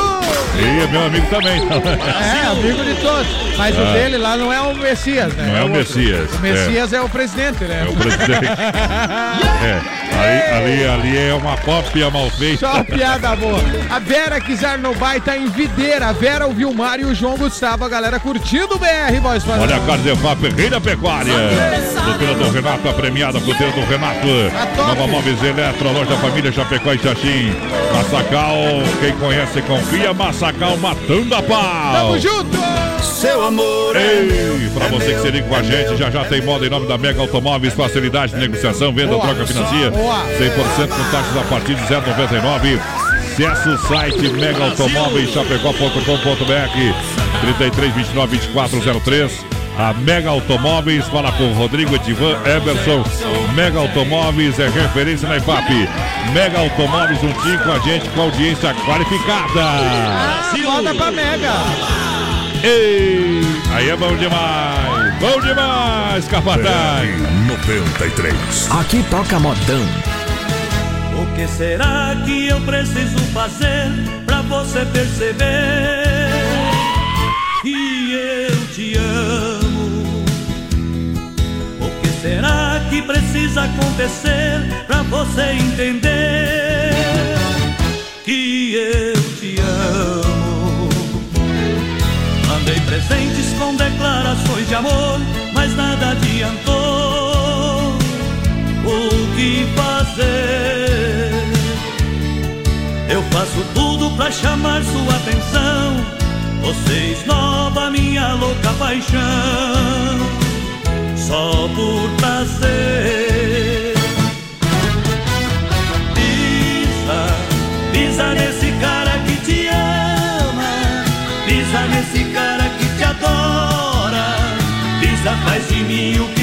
E meu amigo também. É, amigo de todos. Mas o Ah. dele lá não é o Messias, né? Não é o outro. Messias, O Messias é, o presidente, né? É o presidente. É, ali, ali, ali é uma cópia mal feita. Só piada boa. A Vera Kizarnobai tá em Videira. A Vera, o Vilmar e o João Gustavo. A galera curtindo o BR, voz. Olha a Cardefap, rei da pecuária. Fruteira do Renato, a premiada fruteira do Renato. Nova Móveis Eletro, loja Família Chapecó e Xaxim. Massacal, quem conhece confia. Massacal matando a pau. Tamo junto! Seu amor Ei, pra você que se liga com a gente, já já tem moda em nome da Mega Automóveis, facilidade de negociação, venda, Boa, troca financia, boa. 100% com taxas a partir de 0,99. Acesse o site megaautomóveischapecó.com.br 33 29 24 03. A Mega Automóveis fala com Rodrigo Edivan Eberson. Mega Automóveis é referência na IFAP. Mega Automóveis juntinho com a gente, com audiência qualificada. Roda pra Mega. Ei, aí é bom demais. Bom demais, Capataz. 93. Aqui toca modão. O que será que eu preciso fazer pra você perceber que eu te amo? O que será que precisa acontecer pra você entender que eu te amo? Mandei presentes com declarações de amor, mas nada adiantou. O que fazer? Eu faço tudo pra chamar sua atenção. Você esnova minha louca paixão, só por prazer. Pisa, pisa nesse cara que te ama, pisa nesse cara que te adora, pisa faz de mim o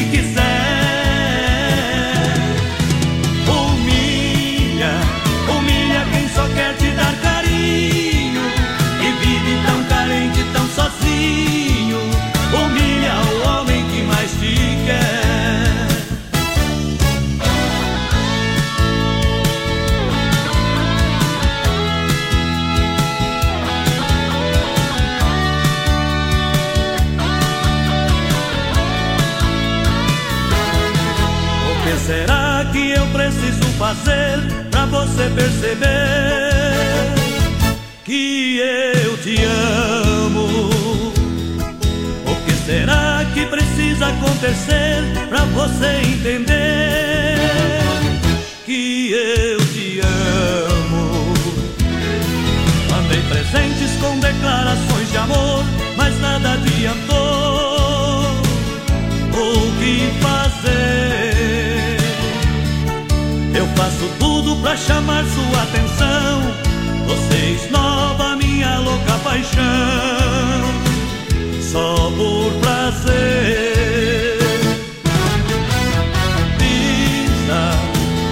fazer pra você perceber que eu te amo? O que será que precisa acontecer pra você entender que eu te amo? Mandei presentes com declarações de amor, mas nada adiantou. Pra chamar sua atenção. Você esnova minha louca paixão, só por prazer. Pisa,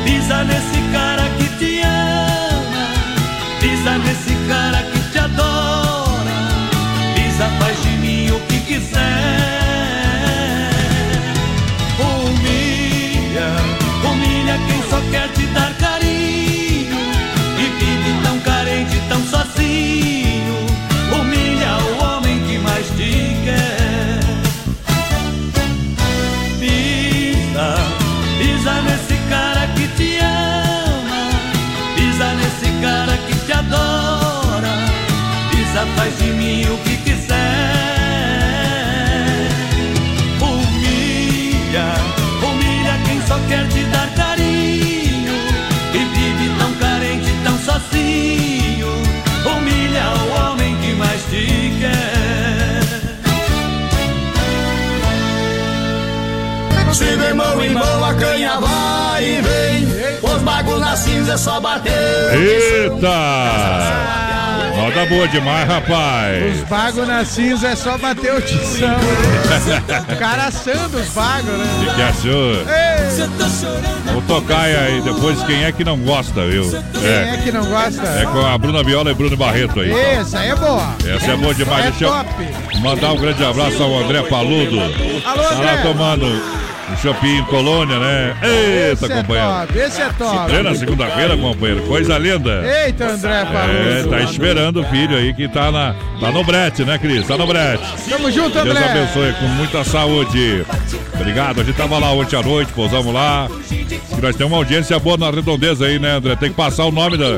pisa nesse cara que te ama, pisa nesse cara que te adora, pisa, faz de mim o que quiser. Humilha, quem só quer te Vem mão em mão, a canha vai e vem. Os bagos na cinza é só bater. Eita! Roda boa demais, rapaz. Os bagos na cinza é só bater o tição. O cara assando os bagos, né? O que achou? Vou tocar aí depois quem é que não gosta, viu? Quem é que não gosta? É com a Bruna Viola e Bruno Barreto aí. então. Essa aí é boa. Essa é boa demais. É Deixa eu top. mandar um grande abraço ao André Paludo. Alô, Tá lá André. tomando shopping em Colônia, né? Eita, Esse é companheiro. top, esse é top. Treina segunda-feira, companheiro. Coisa linda. Eita, André Paluso. É, tá esperando o filho aí que tá, na, tá no brete, né, Cris? Tá no brete. Tamo junto, Deus André. abençoe com muita saúde. Obrigado. A gente tava lá ontem à noite, pousamos lá. E nós temos uma audiência boa na redondeza aí, né, André? Tem que passar o nome da,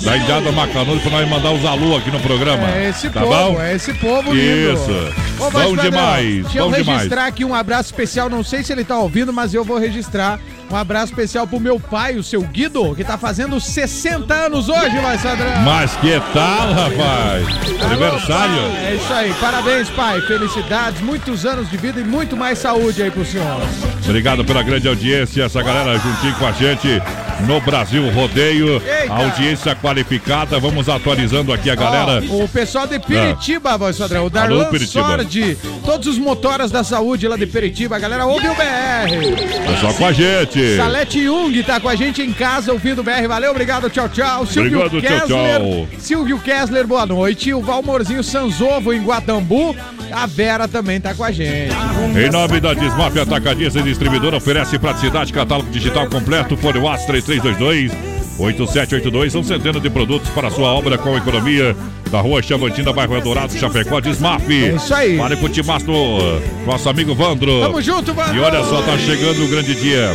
da Indiada Macanudo pra nós mandar os alô aqui no programa. É esse tá povo, bom? é esse povo lindo. Isso. Ô, bom padrão, demais, Deixa eu bom demais. registrar aqui um abraço especial, não sei se ele tá ouvindo, mas eu vou registrar. Um abraço especial pro meu pai, o seu Guido, que tá fazendo 60 anos hoje, vai, Sadrão. Mas que tal, rapaz? Aniversário. É isso aí, parabéns, pai. Felicidades, muitos anos de vida e muito mais saúde aí pro senhor. Obrigado pela grande audiência, essa galera juntinho com a gente no Brasil Rodeio. Eita. Audiência qualificada, vamos atualizando aqui a galera. O pessoal de Piritiba, voz padrão. O Darlan. Sordi, todos os motoras da saúde lá de Piritiba. A galera ouve o BR. Pessoal com a gente. Salete Jung tá com a gente em casa ouvindo o BR. Valeu, obrigado, tchau, tchau. Silvio Obrigado, tchau, Kessler, tchau. Silvio Kessler, boa noite. O Valmorzinho Sanzovo em Guatambu. A Vera também tá com a gente. Em nome da Desmaf Atacadista e Distribuidora, oferece praticidade, catálogo digital completo, fone WhatsApp 3322 8782, são centenas de produtos para sua obra com economia. Da rua Chavantina, bairro Eldorado, Chapecó, Desmaf. É isso aí. Fale com o nosso amigo Vandro. Tamo junto, Vandro. E olha só, tá chegando o grande dia.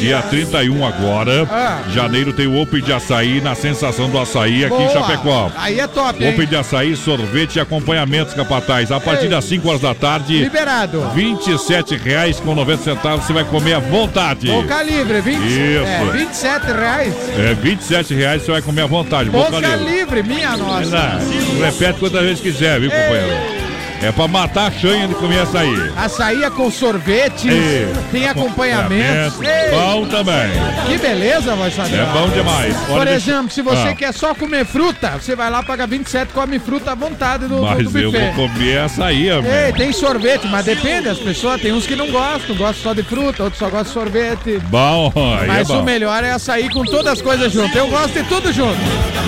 Dia 31 agora. Ah. Janeiro tem o Open de Açaí na sensação do açaí aqui em Boa. Chapecó. Aí é top, hein? Open de açaí, sorvete e acompanhamentos, capataz. A partir Ei. das 5 horas da tarde. Liberado. R$ 27,90 com 90 centavos. Você vai comer à vontade. Boca Livre, 20, Isso. É, 27 reais. É 27 reais você vai comer à vontade. Boca, Boca livre. livre. minha nossa. Não, repete quantas vezes quiser, viu, companheiro? É pra matar a chanha de comer açaí. Açaí é com sorvete, Ei. tem acompanhamento. Ei, Bom também. Que beleza, padrão. É bom demais. Por Olha, deixa- exemplo, se você Ah. quer só comer fruta, você vai lá, paga 27, come fruta à vontade do, do, do Mas eu buffet. vou comer açaí, amigo. Ei, tem sorvete, mas depende, as pessoas, tem uns que não gostam, gostam só de fruta, outros só gostam de sorvete. Bom, aí mas é bom. o melhor é açaí com todas as coisas junto. Eu gosto de tudo junto.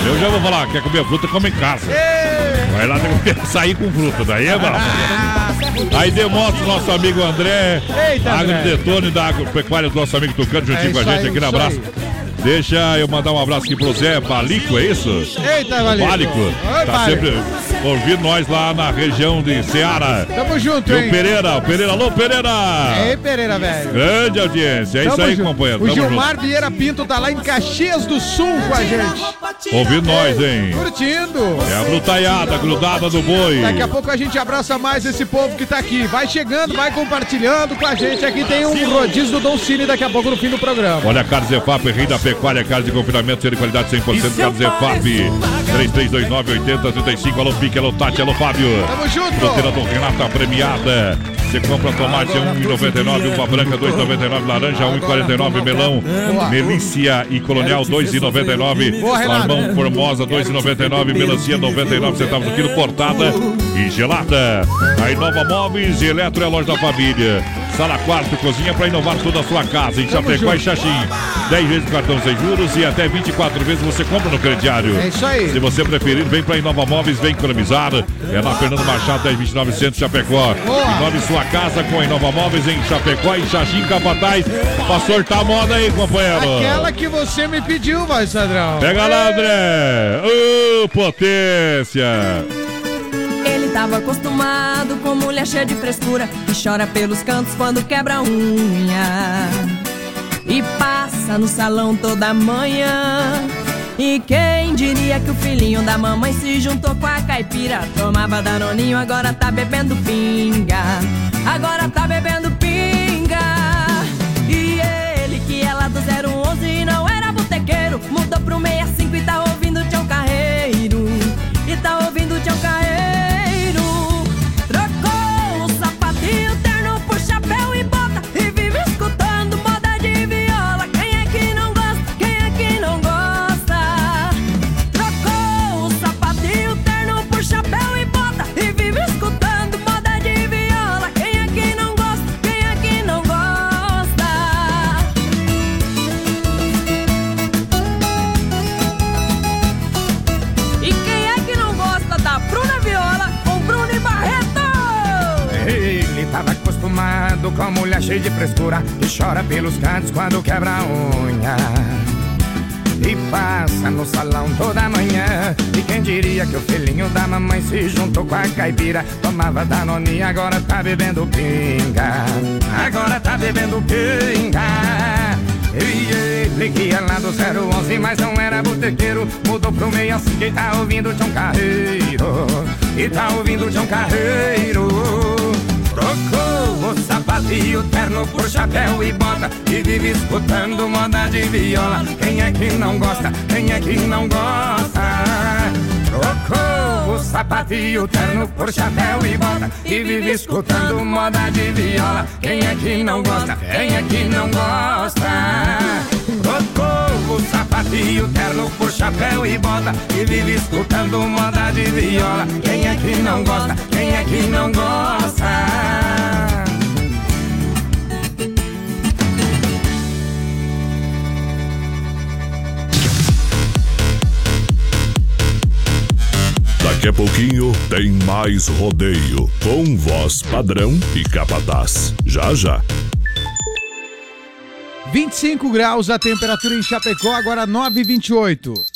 Eu já vou falar, quer comer fruta, come em casa. Vai lá tem que sair com fruta, daí é bom. Aí demonstra o nosso amigo André, Eita, Agro. Detone da Agropecuária do nosso amigo Tucano, juntinho É com a gente aí, aqui isso abraço. Deixa eu mandar um abraço aqui pro Zé Balico, é isso? Eita, Balico. Balico. Oi, Tá Balico. sempre ouvindo nós lá na região de Ceará. Tamo junto, E o hein? Pereira, o Pereira, alô Pereira! Ei, Pereira, velho. Grande audiência, é isso Tamo aí, junto. companheiro. O Tamo Gilmar Vieira Pinto tá lá em Caxias do Sul com a gente. junto. Ouvindo nós, hein? Curtindo. É a brutaiada, grudada do boi. Daqui a pouco a gente abraça mais esse povo que tá aqui. Vai chegando, vai compartilhando com a gente. Aqui tem um rodízio do Don Cine daqui a pouco no fim do programa. Olha, Carlos Efap, rei da pecuária Agropecuária, carne de confinamento, ser de qualidade 100%, carne Zefap. 3329-8035. Alô, Pique, alô, Tati, alô, Fábio. Tamo junto. Fruteira do Renata premiada. Você compra tomate a 1,99, uva branca 2,99, laranja 1,49, melão, Boa. melícia e colonial 2,99, Boa, Renato. limão formosa 2,99, melancia 99 centavos no quilo, cortada e gelada. A Inova Móveis e Eletro é a loja da família. Sala quarto, cozinha para inovar toda a sua casa. Em Chapecó e Xaxim. 10 vezes no cartão sem juros e até 24 vezes você compra no crediário. É isso aí. Se você preferir, vem para Inova Móveis, vem economizar. É na Fernando Machado, 1029 Centro Chapecó. Boa. Inove sua casa com a Inova Móveis em Chapecó e Xaxim Capataz. Pra sortar a moda aí, companheiro. Aquela que você me pediu, vai, Sadrão. Pega lá, André. Ô, potência. Tava acostumado com mulher cheia de frescura que chora pelos cantos quando quebra unha. E passa no salão toda manhã. E quem diria que o filhinho da mamãe se juntou com a caipira? Tomava danoninho, agora tá bebendo pinga. Agora tá bebendo pinga. Com mulher cheia de frescura Que chora pelos cantos quando quebra a unha. E passa no salão toda manhã. E quem diria que o filhinho da mamãe se juntou com a caipira? Tomava Danone, agora tá bebendo pinga. Agora tá bebendo pinga. E ia lá do 011, mas não era botequeiro Mudou pro meio assim e tá ouvindo Tião Carreiro. E tá ouvindo Tião Carreiro. Trocou o sapato e o terno por chapéu e bota E vive escutando moda de viola Quem é que não gosta? Quem é que não gosta? Trocou o sapato e o terno por chapéu e bota E vive escutando moda de viola Quem é que não gosta? Quem é que não gosta? O sapato e o terno por chapéu e bota E vive escutando moda de viola Quem é que não gosta? Quem é que não gosta? Daqui a pouquinho tem mais rodeio com voz padrão e capataz. Já já. 25 graus a temperatura em Chapecó, agora 9h28.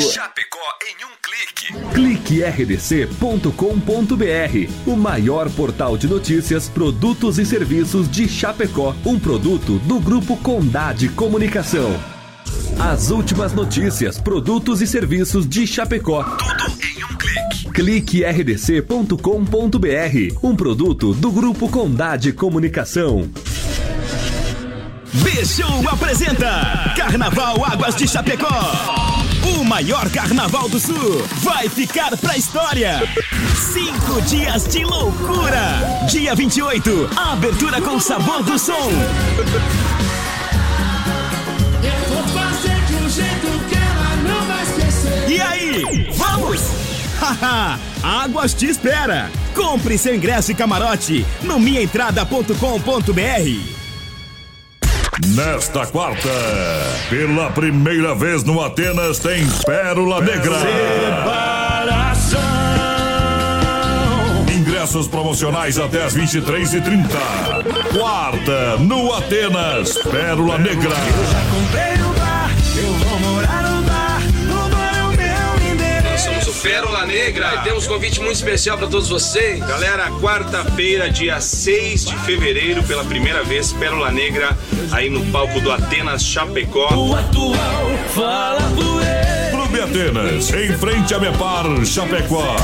Chapecó em um clique. Clique rdc.com.br, o maior portal de notícias, produtos e serviços de Chapecó, um produto do grupo Condade Comunicação. As últimas notícias, produtos e serviços de Chapecó. Tudo em um clique. Clique rdc.com.br, um produto do grupo Condade Comunicação. B-Show apresenta Carnaval Águas de Chapecó. O maior carnaval do sul vai ficar pra história. Cinco dias de loucura. Dia 28, abertura com sabor do som. Eu vou fazer de um jeito que ela não vai esquecer. E aí, vamos? Haha, Águas te espera. Compre seu ingresso e camarote no minhaentrada.com.br. Nesta quarta, pela primeira vez no Atenas, tem Pérola Negra. Ingressos promocionais até as 23h30. Quarta, no Atenas, Pérola Negra. Comprei o bar, eu vou morar Pérola Negra e temos um convite muito especial para todos vocês. Galera, quarta-feira, dia 6 de fevereiro, pela primeira vez, Pérola Negra, aí no palco do Atenas Chapecó. Clube Atenas, em frente a Mepar, Chapecó.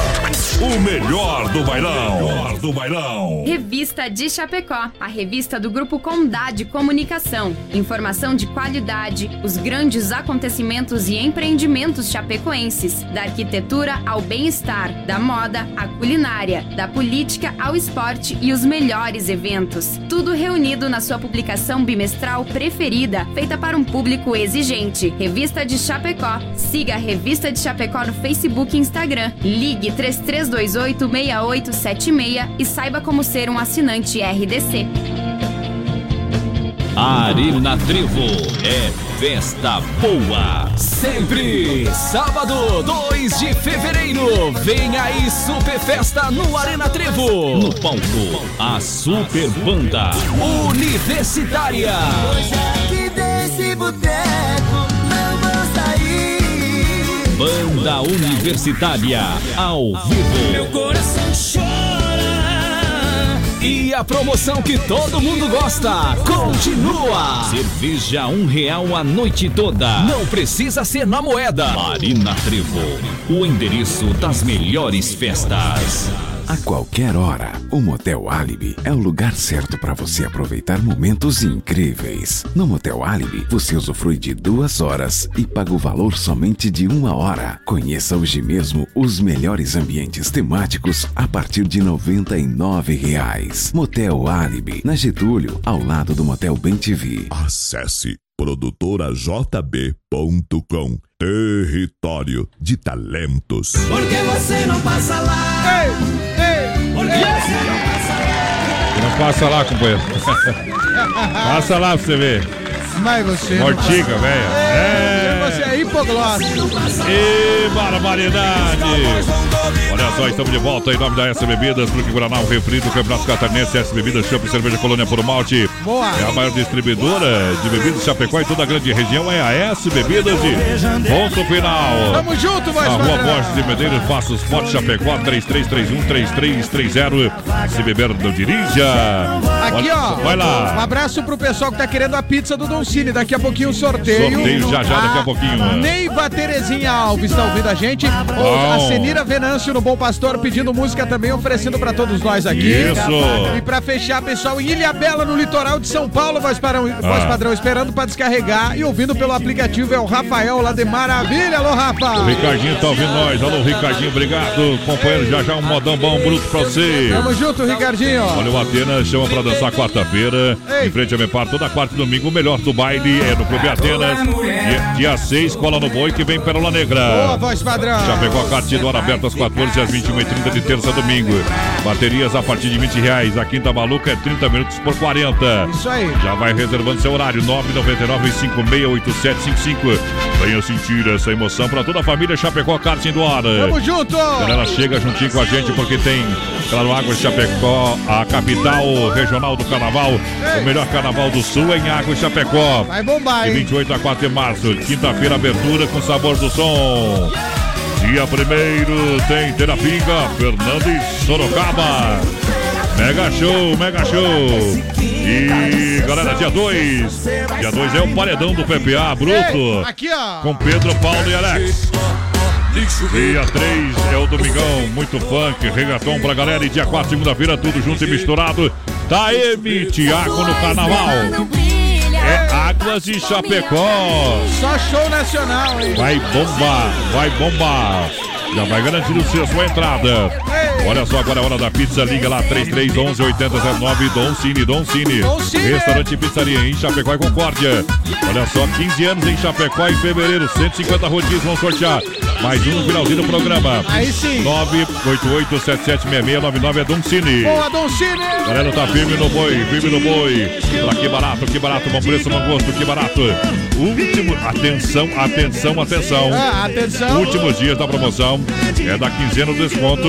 O melhor do bailão. Melhor do bailão. Revista de Chapecó, a revista do Grupo Condade Comunicação. Informação de qualidade, os grandes acontecimentos e empreendimentos chapecoenses, da arquitetura ao bem-estar, da moda à culinária, da política ao esporte e os melhores eventos. Tudo reunido na sua publicação bimestral preferida, feita para um público exigente. Revista de Chapecó. Siga a Revista de Chapecó no Facebook e Instagram. Ligue 3328-6876 e saiba como ser um assinante RDC. Arena Trevo é festa boa. Sempre sábado, 2 de fevereiro. Vem aí Super Festa no Arena Trevo. No palco, a Super Banda Universitária. Banda Universitária ao Meu vivo. coração chora. E a promoção que todo mundo gosta continua. Cerveja um real a noite toda. Não precisa ser na moeda. Marina Trevo, o endereço das melhores festas. A qualquer hora, o Motel Alibi é o lugar certo para você aproveitar momentos incríveis. No Motel Alibi, você usufrui de duas horas e paga o valor somente de uma hora. Conheça hoje mesmo os melhores ambientes temáticos a partir de 99 reais. Motel Alibi, na Getúlio, ao lado do Motel Bem TV. Acesse produtorajb.com Território de talentos. Porque você não passa lá. Você não passa lá. Companheiro. passa lá pra você ver. Mas você. Mortiga, velho. É. Você é hipoglose. E barbaridade! Olha só, estamos de volta em nome da S Bebidas, Fruque Guaraná, o refri do Campeonato Catarinense, S Bebidas, Champ Cerveja Colônia por Malte. Boa. É a maior distribuidora de bebidas de Chapecó em toda a grande região, é a S Bebidas e ponto final. Tamo junto, voz Na rua. Borges de Medeiros, Passos Forte, Chapecó, 3331-3330. Se beber, não dirija. Aqui, ó. Vai Um lá. abraço pro pessoal que tá querendo a pizza do Don Cine. Daqui a pouquinho o sorteio. Sorteio já, já, daqui a pouquinho. Neiva Terezinha Alves tá ouvindo a gente. Bom. A Senira Venâncio no Bom Pastor pedindo música também, oferecendo pra todos nós aqui. Isso. E pra fechar, pessoal, em Ilha Bela, no litoral de São Paulo, voz padrão, voz Ah. padrão esperando pra descarregar e ouvindo pelo aplicativo é o Rafael lá de Maravilha. Alô, Rafa. O Ricardinho tá ouvindo nós. Alô, Ricardinho, obrigado. Companheiro, já já um modão bom bruto pra você. Tamo junto, Ricardinho. Olha, o Atenas chama pra dançar quarta-feira. Em frente a Mepar, toda quarta e domingo. O melhor do baile é no Clube Atenas. Dia, dia 6, cola no boi que vem Pérola Negra. Boa, voz padrão. Já pegou a carta do ar aberto às 14 às 21h30 de terça a domingo. Baterias a partir de 20 reais. A quinta maluca é 30 minutos por 40. Isso aí. Já vai reservando seu horário. 999-568755. Venha sentir essa emoção pra toda a família Chapecó Karting do Ar. Tamo junto. Galera, chega juntinho com a gente porque tem, claro, Águas de Chapecó, a capital regional do carnaval. O melhor carnaval do sul é em Águas de Chapecó. Vai bombar, De hein? 28 a 4 de março, quinta-feira, abertura com sabor do som. Dia primeiro tem Terapinga, Fernando e Sorocaba. Mega show, mega show. E galera, dia 2. Dia 2 é o paredão do PPA Bruto. Aqui, ó. Com Pedro, Paulo e Alex. Dia 3 é o Domingão, muito funk, regatão pra galera. E dia 4, segunda-feira, tudo junto e misturado. Taeme, Tiago no carnaval. É Águas de Chapecó. Só show nacional, hein? Vai bombar, vai bombar. Já vai garantir o seu, sua entrada. Olha só, agora é a hora da pizza. Liga lá, 3311 8009 Dom Cine, Dom Cine. Dom. Restaurante e Pizzaria em Chapecó e Concórdia. Olha só, 15 anos em Chapecó em fevereiro. 150 rodízios vão sortear. Mais um no finalzinho do programa. Aí sim. 988776699 é Dom Cine. Boa, Don Cine. Galera, tá firme no boi, firme no boi. Pra que barato, que barato, bom preço, bom gosto, que barato. Último, atenção, atenção, atenção. Ah, atenção. Últimos dias da promoção é da quinzena do desconto.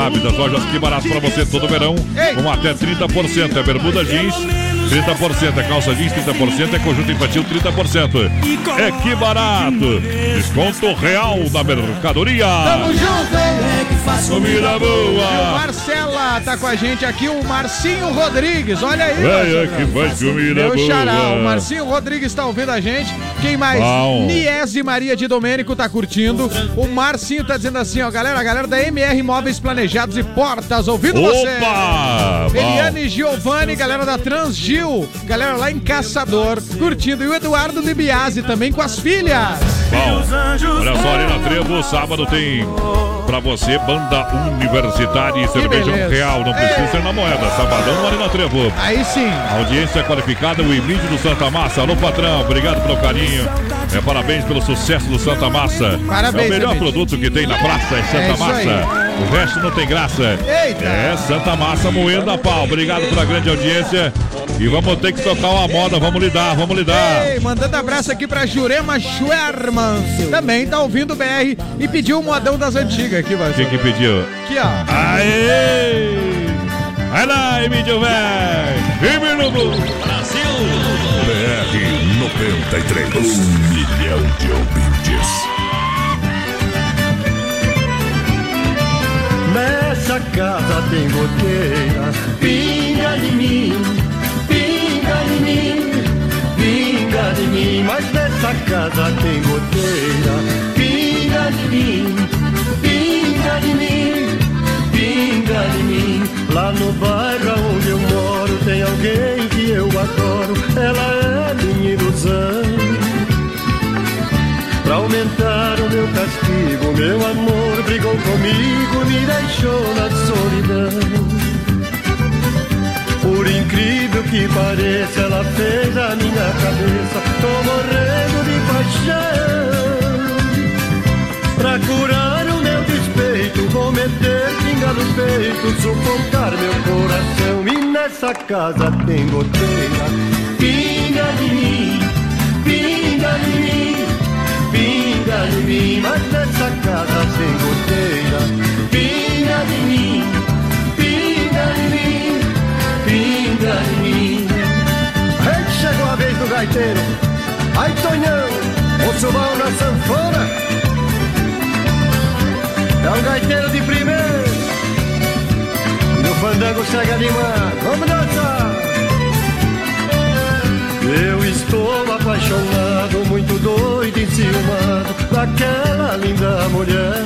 WhatsApp das lojas Que Barato pra você todo verão, com até 30%. É bermuda jeans, 30%. É calça jeans, 30%. É conjunto infantil, 30%. É Que Barato. Desconto real da mercadoria. Tamo junto, hein? Comida E o boa. Marcela tá com a gente aqui, o Marcinho Rodrigues. Olha aí, Venha Marcelo. que faz comida Meu boa. xará, o Marcinho Rodrigues tá ouvindo a gente. Quem mais? Bom. Niese Maria de Domênico tá curtindo. O Marcinho tá dizendo assim, ó, galera, a galera da MR Móveis Planejados e Portas, ouvindo Opa! você. Bom. Eliane Giovanni, galera da Transgil, galera lá em Caçador, curtindo. E o Eduardo de Biase também com as filhas. Bom, olha só, Arena Trevo, sábado tem pra você banda universitária e cerveja real. Não precisa Ei. ser na moeda. Sabadão no Arena Trevo. Aí sim. Audiência qualificada, o Emílio do Santa Massa. Alô, patrão, obrigado pelo carinho. É, parabéns pelo sucesso do Santa Massa. Parabéns, é o melhor Emílio. produto que tem na praça, é Santa É isso aí. O resto não tem graça. Eita. É Santa Massa moendo a pau. Obrigado pela grande audiência. E vamos ter que tocar uma moda. Vamos lidar, vamos lidar. Ei, mandando abraço aqui pra Jurema Schwerman. Também tá ouvindo o BR e pediu o modão das antigas aqui, O que que pediu? Aqui, ó. Aê! Vai lá, Emílio velho! Emílio Brasil! BR 93. Um milhão de ouvintes. Nessa casa tem goteira, pinga de mim, pinga de mim, pinga de mim. Mas nessa casa tem goteira, pinga de mim, pinga de mim, pinga de mim. Lá no bairro onde eu moro tem alguém que eu adoro, ela é minha ilusão. Pra aumentar castigo, meu amor brigou comigo, me deixou na solidão. Por incrível que pareça, ela fez a minha cabeça, tô morrendo de paixão. Pra curar o meu despeito, vou meter pinga no peito, sufocar meu coração. E nessa casa tem goteira, pinga de mim, pinga de mim. De mim, mas nessa casa tem goteira. Pinga de mim, pinga de mim, pinga de mim. Ei, chegou a vez do gaiteiro. Ai, Tonhão, o subão na sanfona. É um gaiteiro de primeiro. E o fandango chega animado. Vamos dançar. Eu estou apaixonado, muito doido, enciumado daquela linda mulher.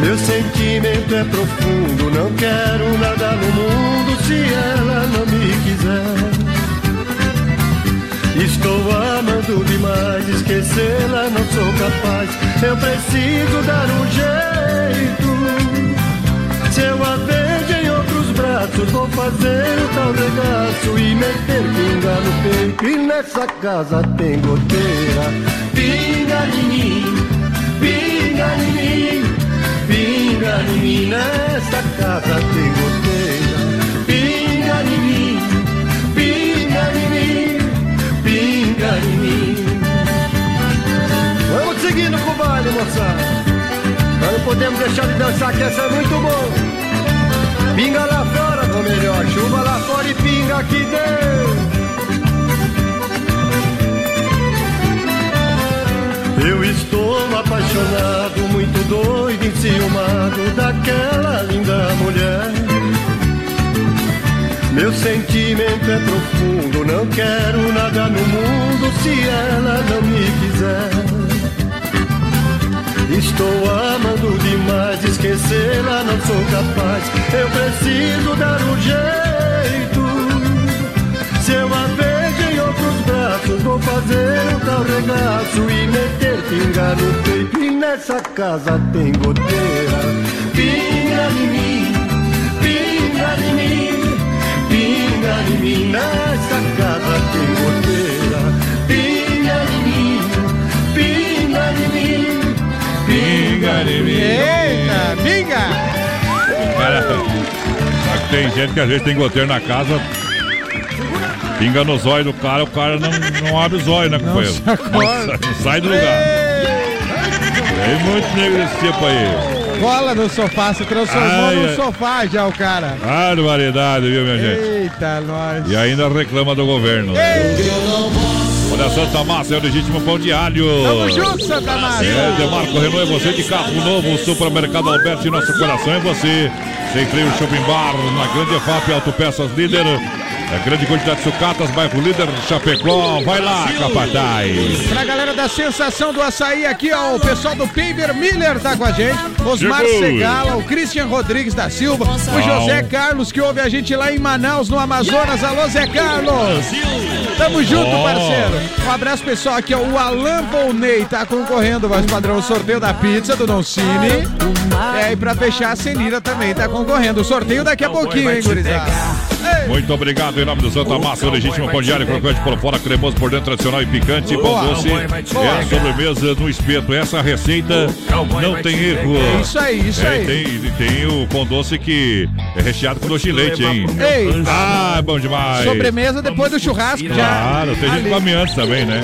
Meu sentimento é profundo, não quero nada no mundo se ela não me quiser. Estou amando demais, esquecê-la não sou capaz. Eu preciso dar um jeito. Braços, vou fazer tal regaço e meter pinga no peito. E nessa casa tem goteira. Pinga de mim, pinga de mim, pinga de mim. Nessa casa tem goteira. Pinga de mim, pinga de mim, pinga de mim. Vamos seguindo com o baile, moçada. Nós não podemos deixar de dançar, que essa é muito bom. Pinga lá ou melhor, chuva lá fora e pinga aqui dentro. Eu estou apaixonado, muito doido, enciumado daquela linda mulher. Meu sentimento é profundo, não quero nada no mundo se ela não me quiser. Estou amando demais, esquecê-la não sou capaz. Eu preciso dar um jeito. Se eu a vejo em outros braços, vou fazer um tal regaço e meter pinga no peito. E nessa casa tem goteira. Pinga de mim, pinga de mim, pinga de mim. Nessa casa tem goteira. De. Eita, pinga! Cara, só que tem gente que às vezes tem goteiro na casa. Pinga no zóio do cara, o cara não, não abre o zóio, né, companheiro? Não, não sai do lugar. Tem muito negro desse tipo aí. Cola no sofá, se transformou Ai, sofá já o cara. Barbaridade, viu, minha gente? Eita, nós. E ainda reclama do governo. Olha, Santa Massa é o legítimo pão de alho. Tamo junto, Santa Massa. É, Demarco Renault é você de carro novo, Supermercado Alberto, nosso coração é você. Sem freio Shopping Bar, na Grande FAP, Autopeças Líder. É grande quantidade de sucatas, bairro Líder, Chapecó. Vai lá, capataz. Pra galera da sensação do açaí aqui, ó, o pessoal do Paper Miller tá com a gente. Osmar Chegou. Segala, o Christian Rodrigues da Silva, o. José Carlos que ouve a gente lá em Manaus, no Amazonas. Alô, Zé Carlos! Tamo junto, parceiro. Um abraço, pessoal. Aqui, ó, o Alan Volney tá concorrendo, voz padrão, o sorteio da pizza do Don Cine. É, e pra fechar, a Senira também tá concorrendo. O sorteio daqui a pouquinho, hein, gurizada? Muito obrigado em nome do Santa Massa, o legítimo pão de alho, crocante por fora, cremoso por dentro, tradicional e picante. Pão doce é a sobremesa no espeto. Essa receita não tem erro. É isso aí, isso É, aí. Tem, tem o pão doce que é recheado com doce de leite, hein? Ei. Ah, bom demais. Sobremesa depois do churrasco já. Claro, tem gente antes também, né?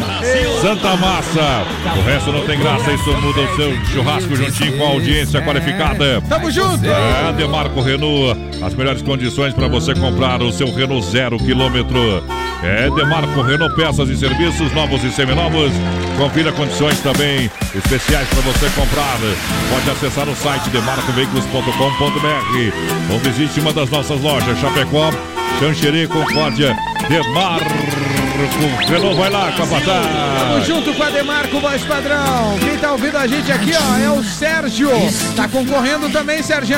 Santa Massa, o resto não tem graça, isso muda o seu churrasco juntinho com a audiência qualificada. Tamo junto! É, Demarco Renault, as melhores condições para você comprar o seu Renault zero quilômetro. É, Demarco Renault, peças e serviços novos e seminovos. Confira condições também especiais para você comprar. Pode acessar o site demarcoveículos.com.br ou visite uma das nossas lojas, Chapecó, Xanxerê, Concórdia, Demarco Renault. Vai lá, Tamo capataz. junto com a Demarco Voz Padrão. Quem tá ouvindo a gente aqui, ó, é o Sérgio. Tá concorrendo também, Sérgio.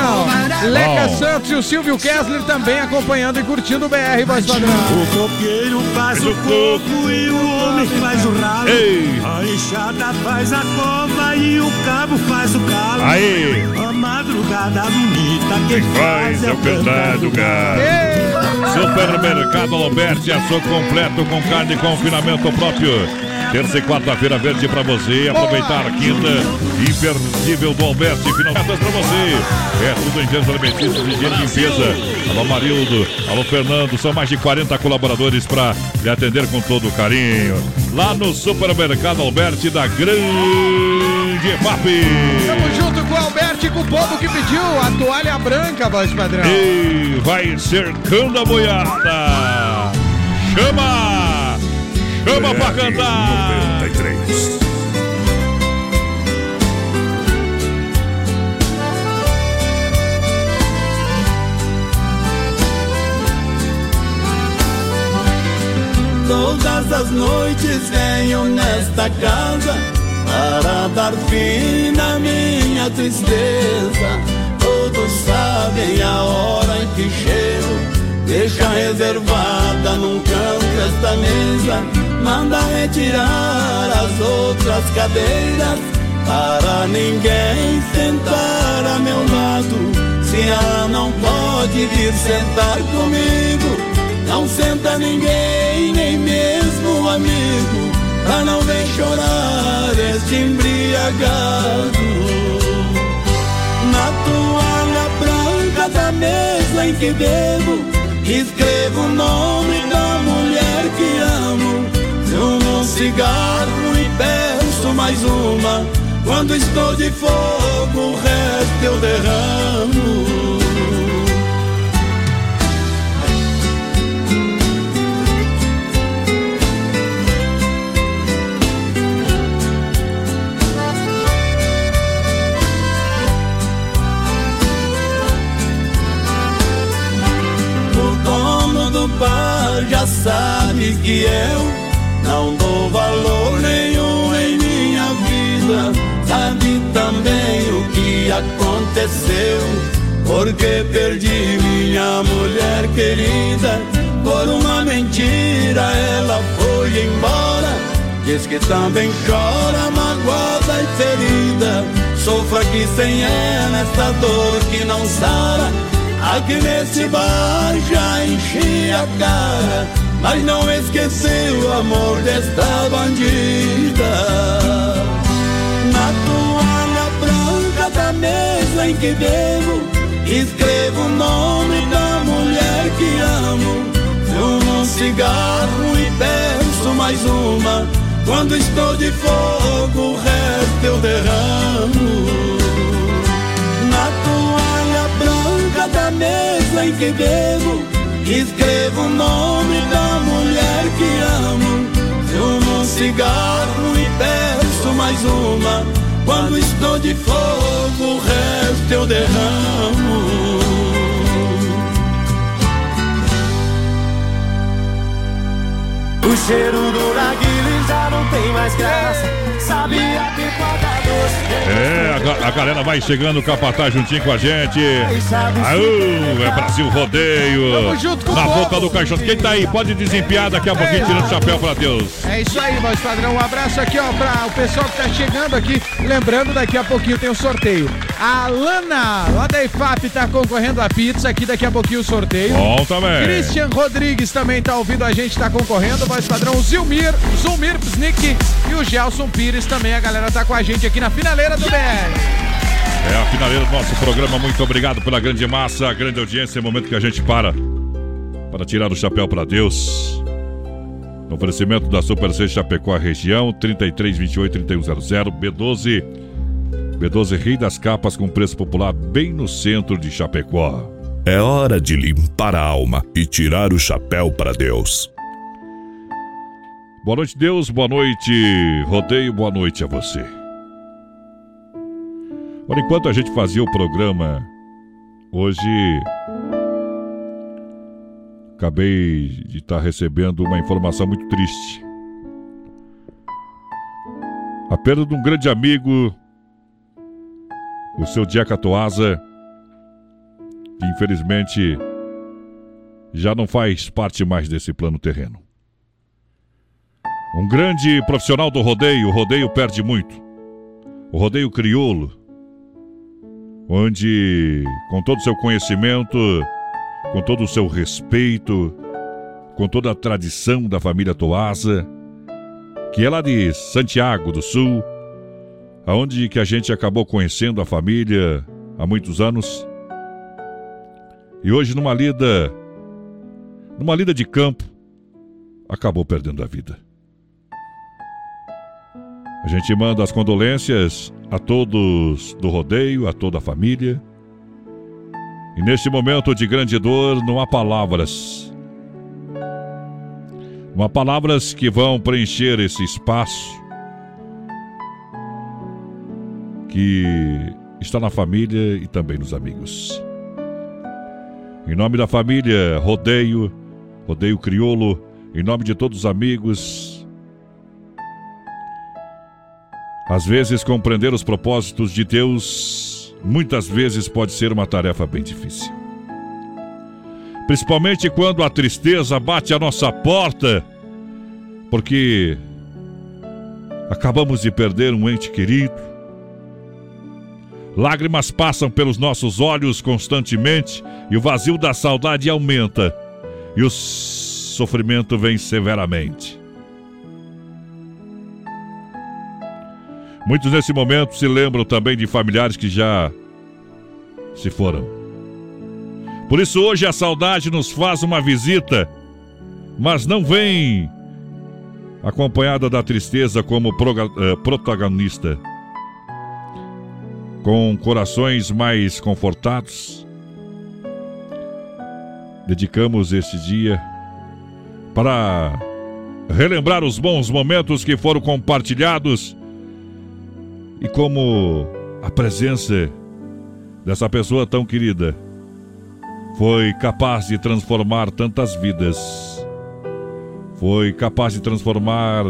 Leca Bom. Santos e o Silvio Kessler também acompanhando e curtindo o BR Voz Padrão. O coqueiro faz o coco e o homem faz o ralo. Ei. A enxada faz a cova e o cabo faz o calo. Aí. A madrugada bonita quem faz é o cantar do galo. Supermercado Alberti, açougue completo com carne e confinamento próprio. Terça e quarta-feira verde pra você. Aproveitar quinta imperdível do Alberti. Finalmente pra você. É tudo em termos alimentícios, e limpeza. Alô Marildo, alô Fernando. São mais de 40 colaboradores pra lhe atender com todo carinho. Lá no Supermercado Alberti da Grande EFAP. E com o povo que pediu a toalha branca, Voz Padrão. E vai cercando a boiada. Chama! Chama pra cantar! 93. Todas as noites venho nesta casa para dar fim na minha tristeza. Todos sabem a hora em que chego. Deixa reservada num canto esta mesa. Manda retirar as outras cadeiras para ninguém sentar a meu lado. Se ela não pode vir sentar comigo, não senta ninguém, nem mesmo um amigo, não ver chorar este embriagado. Na toalha branca da mesa em que bebo, escrevo o nome da mulher que amo. Fumo um cigarro e peço mais uma. Quando estou de fogo, o resto eu derramo. Bar já sabe que eu não dou valor nenhum em minha vida. Sabe também o que aconteceu, porque perdi minha mulher querida. Por uma mentira ela foi embora. Diz que também chora magoada e ferida. Sofra aqui sem ela esta dor que não sara. Aqui nesse bar já enchi a cara, mas não esqueci o amor desta bandida. Na toalha branca da mesa em que bebo, escrevo o nome da mulher que amo. Fumo um cigarro e peço mais uma. Quando estou de fogo, o resto eu derramo. Em que bebo, escrevo o nome da mulher que amo. Fumo um cigarro e peço mais uma. Quando estou de fogo, o resto eu derramo. O cheiro do narguile já não tem mais graça. Doce. É, a, a galera vai chegando, o Capataz juntinho com a gente. Aú, é Brasil Rodeio. Tamo junto com Na o boca do caixão. Quem tá aí? Pode desempenhar daqui a pouquinho, tirando o chapéu pra Deus. É isso aí, voz padrão. Um abraço aqui, ó, pra o pessoal que tá chegando aqui. Lembrando, daqui a pouquinho tem um sorteio. A Lana, lá da IFAP, tá concorrendo a pizza. Aqui daqui a pouquinho o sorteio. Bom também. Christian Rodrigues também tá ouvindo a gente, tá concorrendo. Voz padrão, Zilmir, Zulmir Psnick e o Gelson Pires também. A galera tá com a gente aqui na finaleira do BR. É a finaleira do nosso programa. Muito obrigado pela grande massa, a grande audiência. É o momento que a gente para para tirar o chapéu para Deus. No oferecimento da Super C Chapecó, região 3328 3100 B12. B12 Rei das Capas com preço popular bem no centro de Chapecó. É hora de limpar a alma e tirar o chapéu para Deus. Boa noite, Deus. Boa noite, Rodeio. Boa noite a você. Olha, enquanto a gente fazia o programa, hoje acabei de estar recebendo uma informação muito triste. A perda de um grande amigo, o seu Diaca Toasa, que infelizmente já não faz parte mais desse plano terreno. Um grande profissional do rodeio, o rodeio perde muito. O rodeio crioulo, onde, com todo o seu conhecimento, com todo o seu respeito, com toda a tradição da família Toasa, que é lá de Santiago do Sul, aonde que a gente acabou conhecendo a família há muitos anos. E hoje numa lida, numa lida de campo, acabou perdendo a vida. A gente manda as condolências a todos do rodeio, a toda a família. E neste momento de grande dor, não há palavras. Não há palavras que vão preencher esse espaço que está na família e também nos amigos. Em nome da família Rodeio, Rodeio Criolo, em nome de todos os amigos, às vezes, compreender os propósitos de Deus muitas vezes pode ser uma tarefa bem difícil. Principalmente quando a tristeza bate à nossa porta, porque acabamos de perder um ente querido. Lágrimas passam pelos nossos olhos constantemente e o vazio da saudade aumenta e o sofrimento vem severamente. Muitos nesse momento se lembram também de familiares que já se foram. Por isso hoje a saudade nos faz uma visita, mas não vem acompanhada da tristeza como eh, protagonista. Com corações mais confortados, dedicamos este dia para relembrar os bons momentos que foram compartilhados e como a presença dessa pessoa tão querida foi capaz de transformar tantas vidas, foi capaz de transformar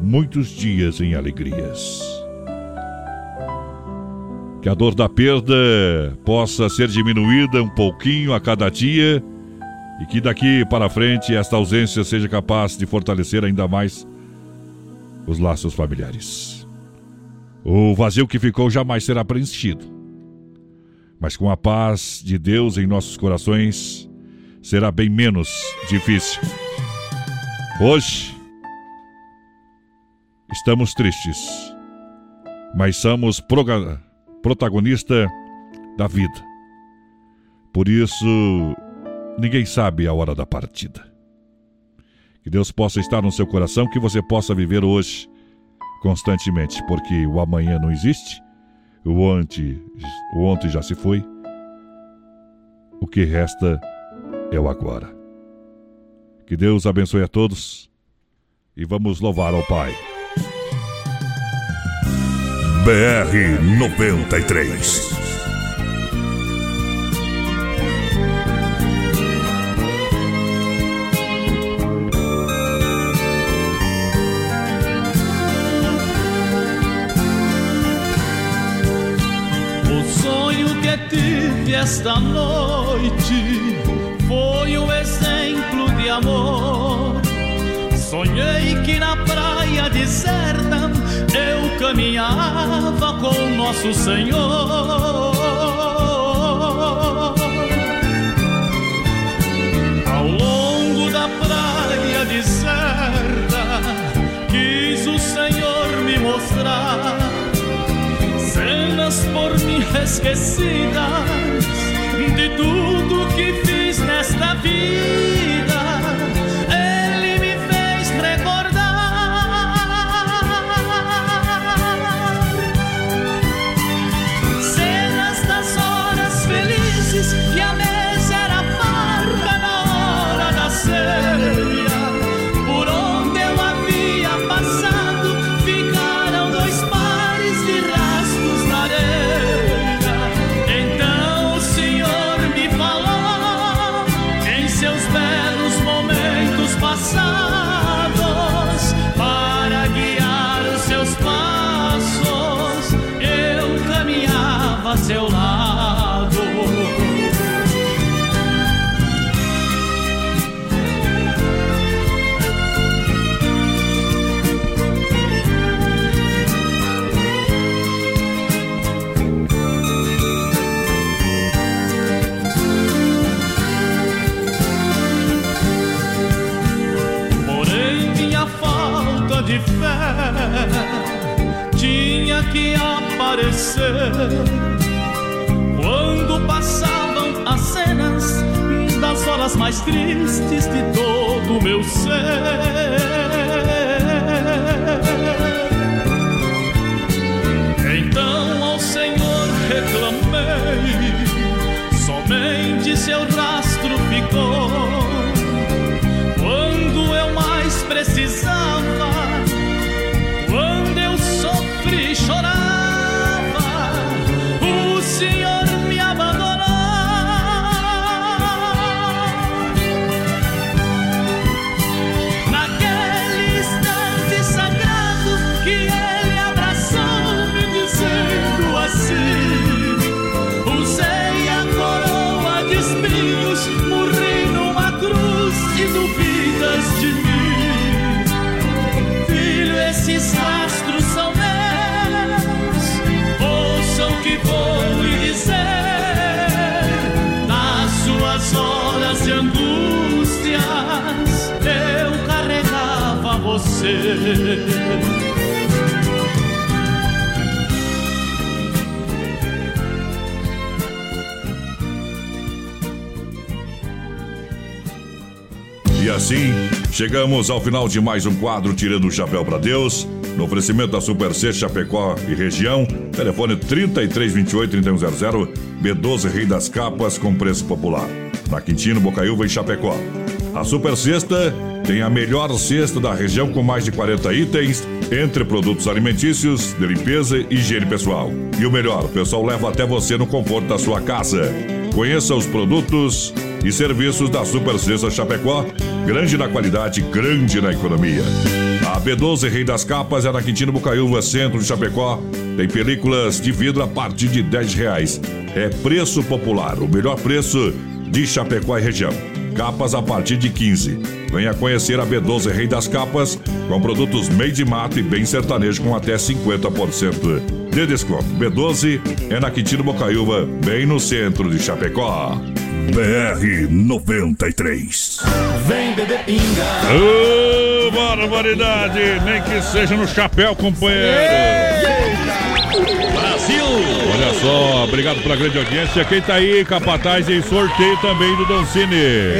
muitos dias em alegrias. Que a dor da perda possa ser diminuída um pouquinho a cada dia e que daqui para frente esta ausência seja capaz de fortalecer ainda mais os laços familiares. O vazio que ficou jamais será preenchido. Mas com a paz de Deus em nossos corações, será bem menos difícil. Hoje, estamos tristes, mas somos proga- protagonista da vida. Por isso, ninguém sabe a hora da partida. Que Deus possa estar no seu coração, que você possa viver hoje constantemente, porque o amanhã não existe, o ontem, o ontem já se foi O que resta é o agora. Que Deus abençoe a todos e vamos louvar ao Pai. BR 93. O sonho que tive esta noite foi um exemplo de amor. Sonhei que na praia deserta eu caminhava com nosso Senhor. Ao longo da praia deserta, quis o Senhor me mostrar cenas por mim esquecidas de tudo que fiz nesta vida. Que aparecer quando passavam as cenas das horas mais tristes de todo o meu ser. Então ao Senhor reclamei, somente seu rastro ficou quando eu mais precisava, E assim, chegamos ao final de mais um quadro Tirando o Chapéu para Deus. No oferecimento da Super C Chapecó e região, telefone 3328-3100, B12 Rei das Capas com preço popular. Na Quintino, Bocaiúva e Chapecó. A Super Sexta tem a melhor cesta da região com mais de 40 itens, entre produtos alimentícios, de limpeza e higiene pessoal. E o melhor, o pessoal leva até você no conforto da sua casa. Conheça os produtos e serviços da Super Sexta Chapecó, grande na qualidade, grande na economia. A B12 Rei das Capas é na Quintino Bocaiúva, centro de Chapecó. Tem películas de vidro a partir de 10 reais. É preço popular, o melhor preço de Chapecó e região. Capas a partir de 15. Venha conhecer a B12 Rei das Capas, com produtos made de mato e bem sertanejo com até 50% de desconto. B12 é na Quintino Bocaiúva, bem no centro de Chapecó. BR 93. Vem beber pinga. Ô, barbaridade! Nem que seja no chapéu, companheiro! Brasil! Só, obrigado pela grande audiência. Quem tá aí, capataz em sorteio também do Doncini.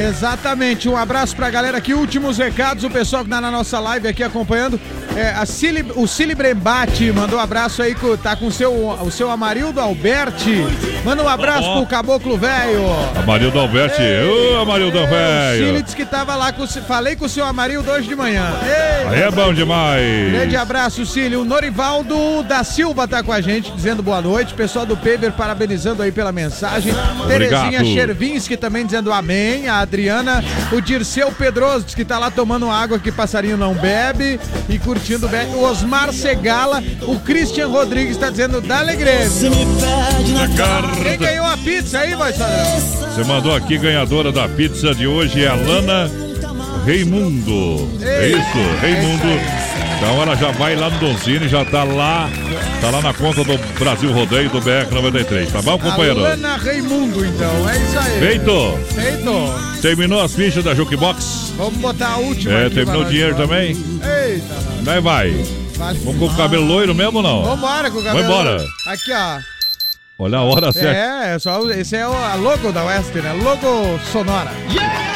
Exatamente. Um abraço pra galera aqui. Últimos recados, o pessoal que tá na nossa live aqui acompanhando. É, a Cili, o Cili Brembate mandou um abraço aí, tá com o seu, o seu Amarildo Alberti. Manda um abraço Ó. pro Caboclo Velho. Amarildo Alberti. Ô, Amarildo O Cili velho. disse que tava lá com falei com o seu Amarildo hoje de manhã. Ei, Aí é bom demais. Grande abraço, Cílio. O Norivaldo da Silva tá com a gente, dizendo boa noite. Pessoal do Peber parabenizando aí pela mensagem. Obrigado. Terezinha Chervinski também dizendo amém. A Adriana. O Dirceu Pedroso que tá lá tomando água que passarinho não bebe e curtindo bem. O Osmar Segala. O Christian Rodrigues tá dizendo da Grêmio. Quem ganhou a pizza aí, vai Você mandou aqui, ganhadora da pizza de hoje é a Lana Reimundo. É isso, Reimundo. Então ela já vai lá no Donzini, já tá lá, tá lá na conta do Brasil Rodeio do BR 93, tá bom, companheiro? Alana Raimundo, então. É isso aí. Feito. Feito. Terminou as fichas da Jukebox? Vamos botar a última. É, terminou o dinheiro nós. também? Eita. Daí vai. Vai. Vamos com o cabelo loiro mesmo ou não? Vambora com o cabelo. Vambora. Aqui, ó. Olha a hora certa. É, é só, esse é a logo da West, né? Logo sonora.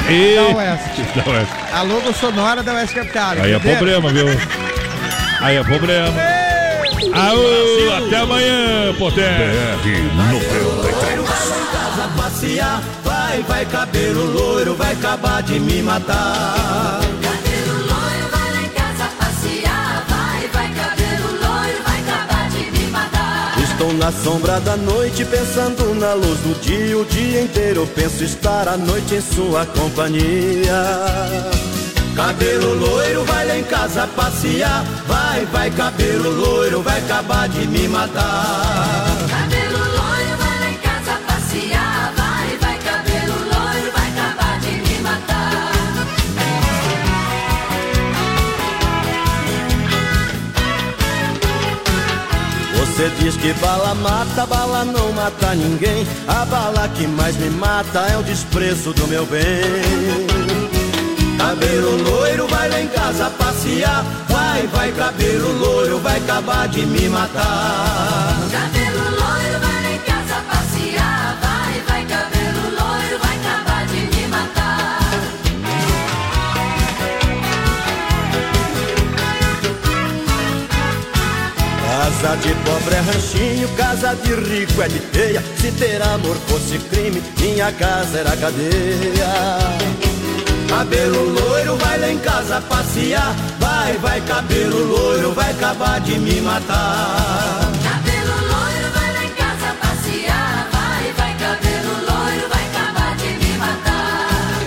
E... Da West. Da Oeste. A logo sonora da West Capital. Aí é entenderam? problema, viu? Aí é problema. Aô, até amanhã, casa passear, vai, vai cabelo loiro, vai acabar de me matar. Cabelo loiro, vai lá em casa passear. Vai, vai, cabelo loiro, vai acabar de me matar. Estou na sombra da noite, pensando na luz do dia. O dia inteiro eu penso estar à noite em sua companhia. Cabelo loiro, vai lá em casa passear. Vai, vai, cabelo loiro, vai acabar de me matar. Cabelo loiro, vai lá em casa passear. Vai, vai, cabelo loiro, vai acabar de me matar. Você diz que bala mata, bala não mata ninguém. A bala que mais me mata é o desprezo do meu bem. Cabelo loiro, vai lá em casa passear. Vai, vai, cabelo loiro, vai acabar de me matar. Cabelo loiro, vai lá em casa passear. Vai, vai, cabelo loiro, vai acabar de me matar. Casa de pobre é ranchinho, casa de rico é de teia. Se ter amor fosse crime, minha casa era cadeia. Cabelo loiro, vai lá em casa passear. Vai, vai, cabelo loiro, vai acabar de me matar. Cabelo loiro, vai lá em casa passear. Vai, vai, cabelo loiro, vai acabar de me matar.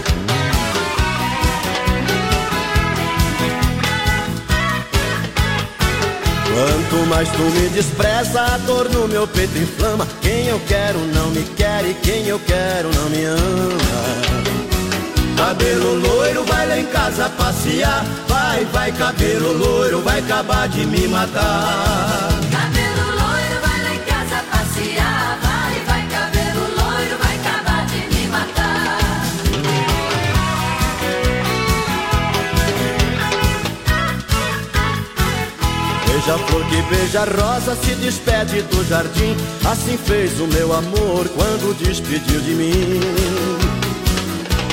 Quanto mais tu me despreza, a dor no meu peito inflama. Quem eu quero não me quer e quem eu quero não me ama. Cabelo loiro, vai lá em casa passear. Vai, vai, cabelo loiro, vai acabar de me matar. Cabelo loiro, vai lá em casa passear. Vai, vai, cabelo loiro, vai acabar de me matar. Beija a flor que beija a rosa, se despede do jardim. Assim fez o meu amor quando despediu de mim.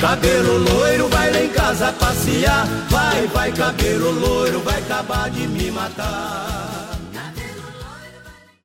Cabelo loiro, vai lá em casa passear. Vai, vai, cabelo loiro, vai acabar de me matar.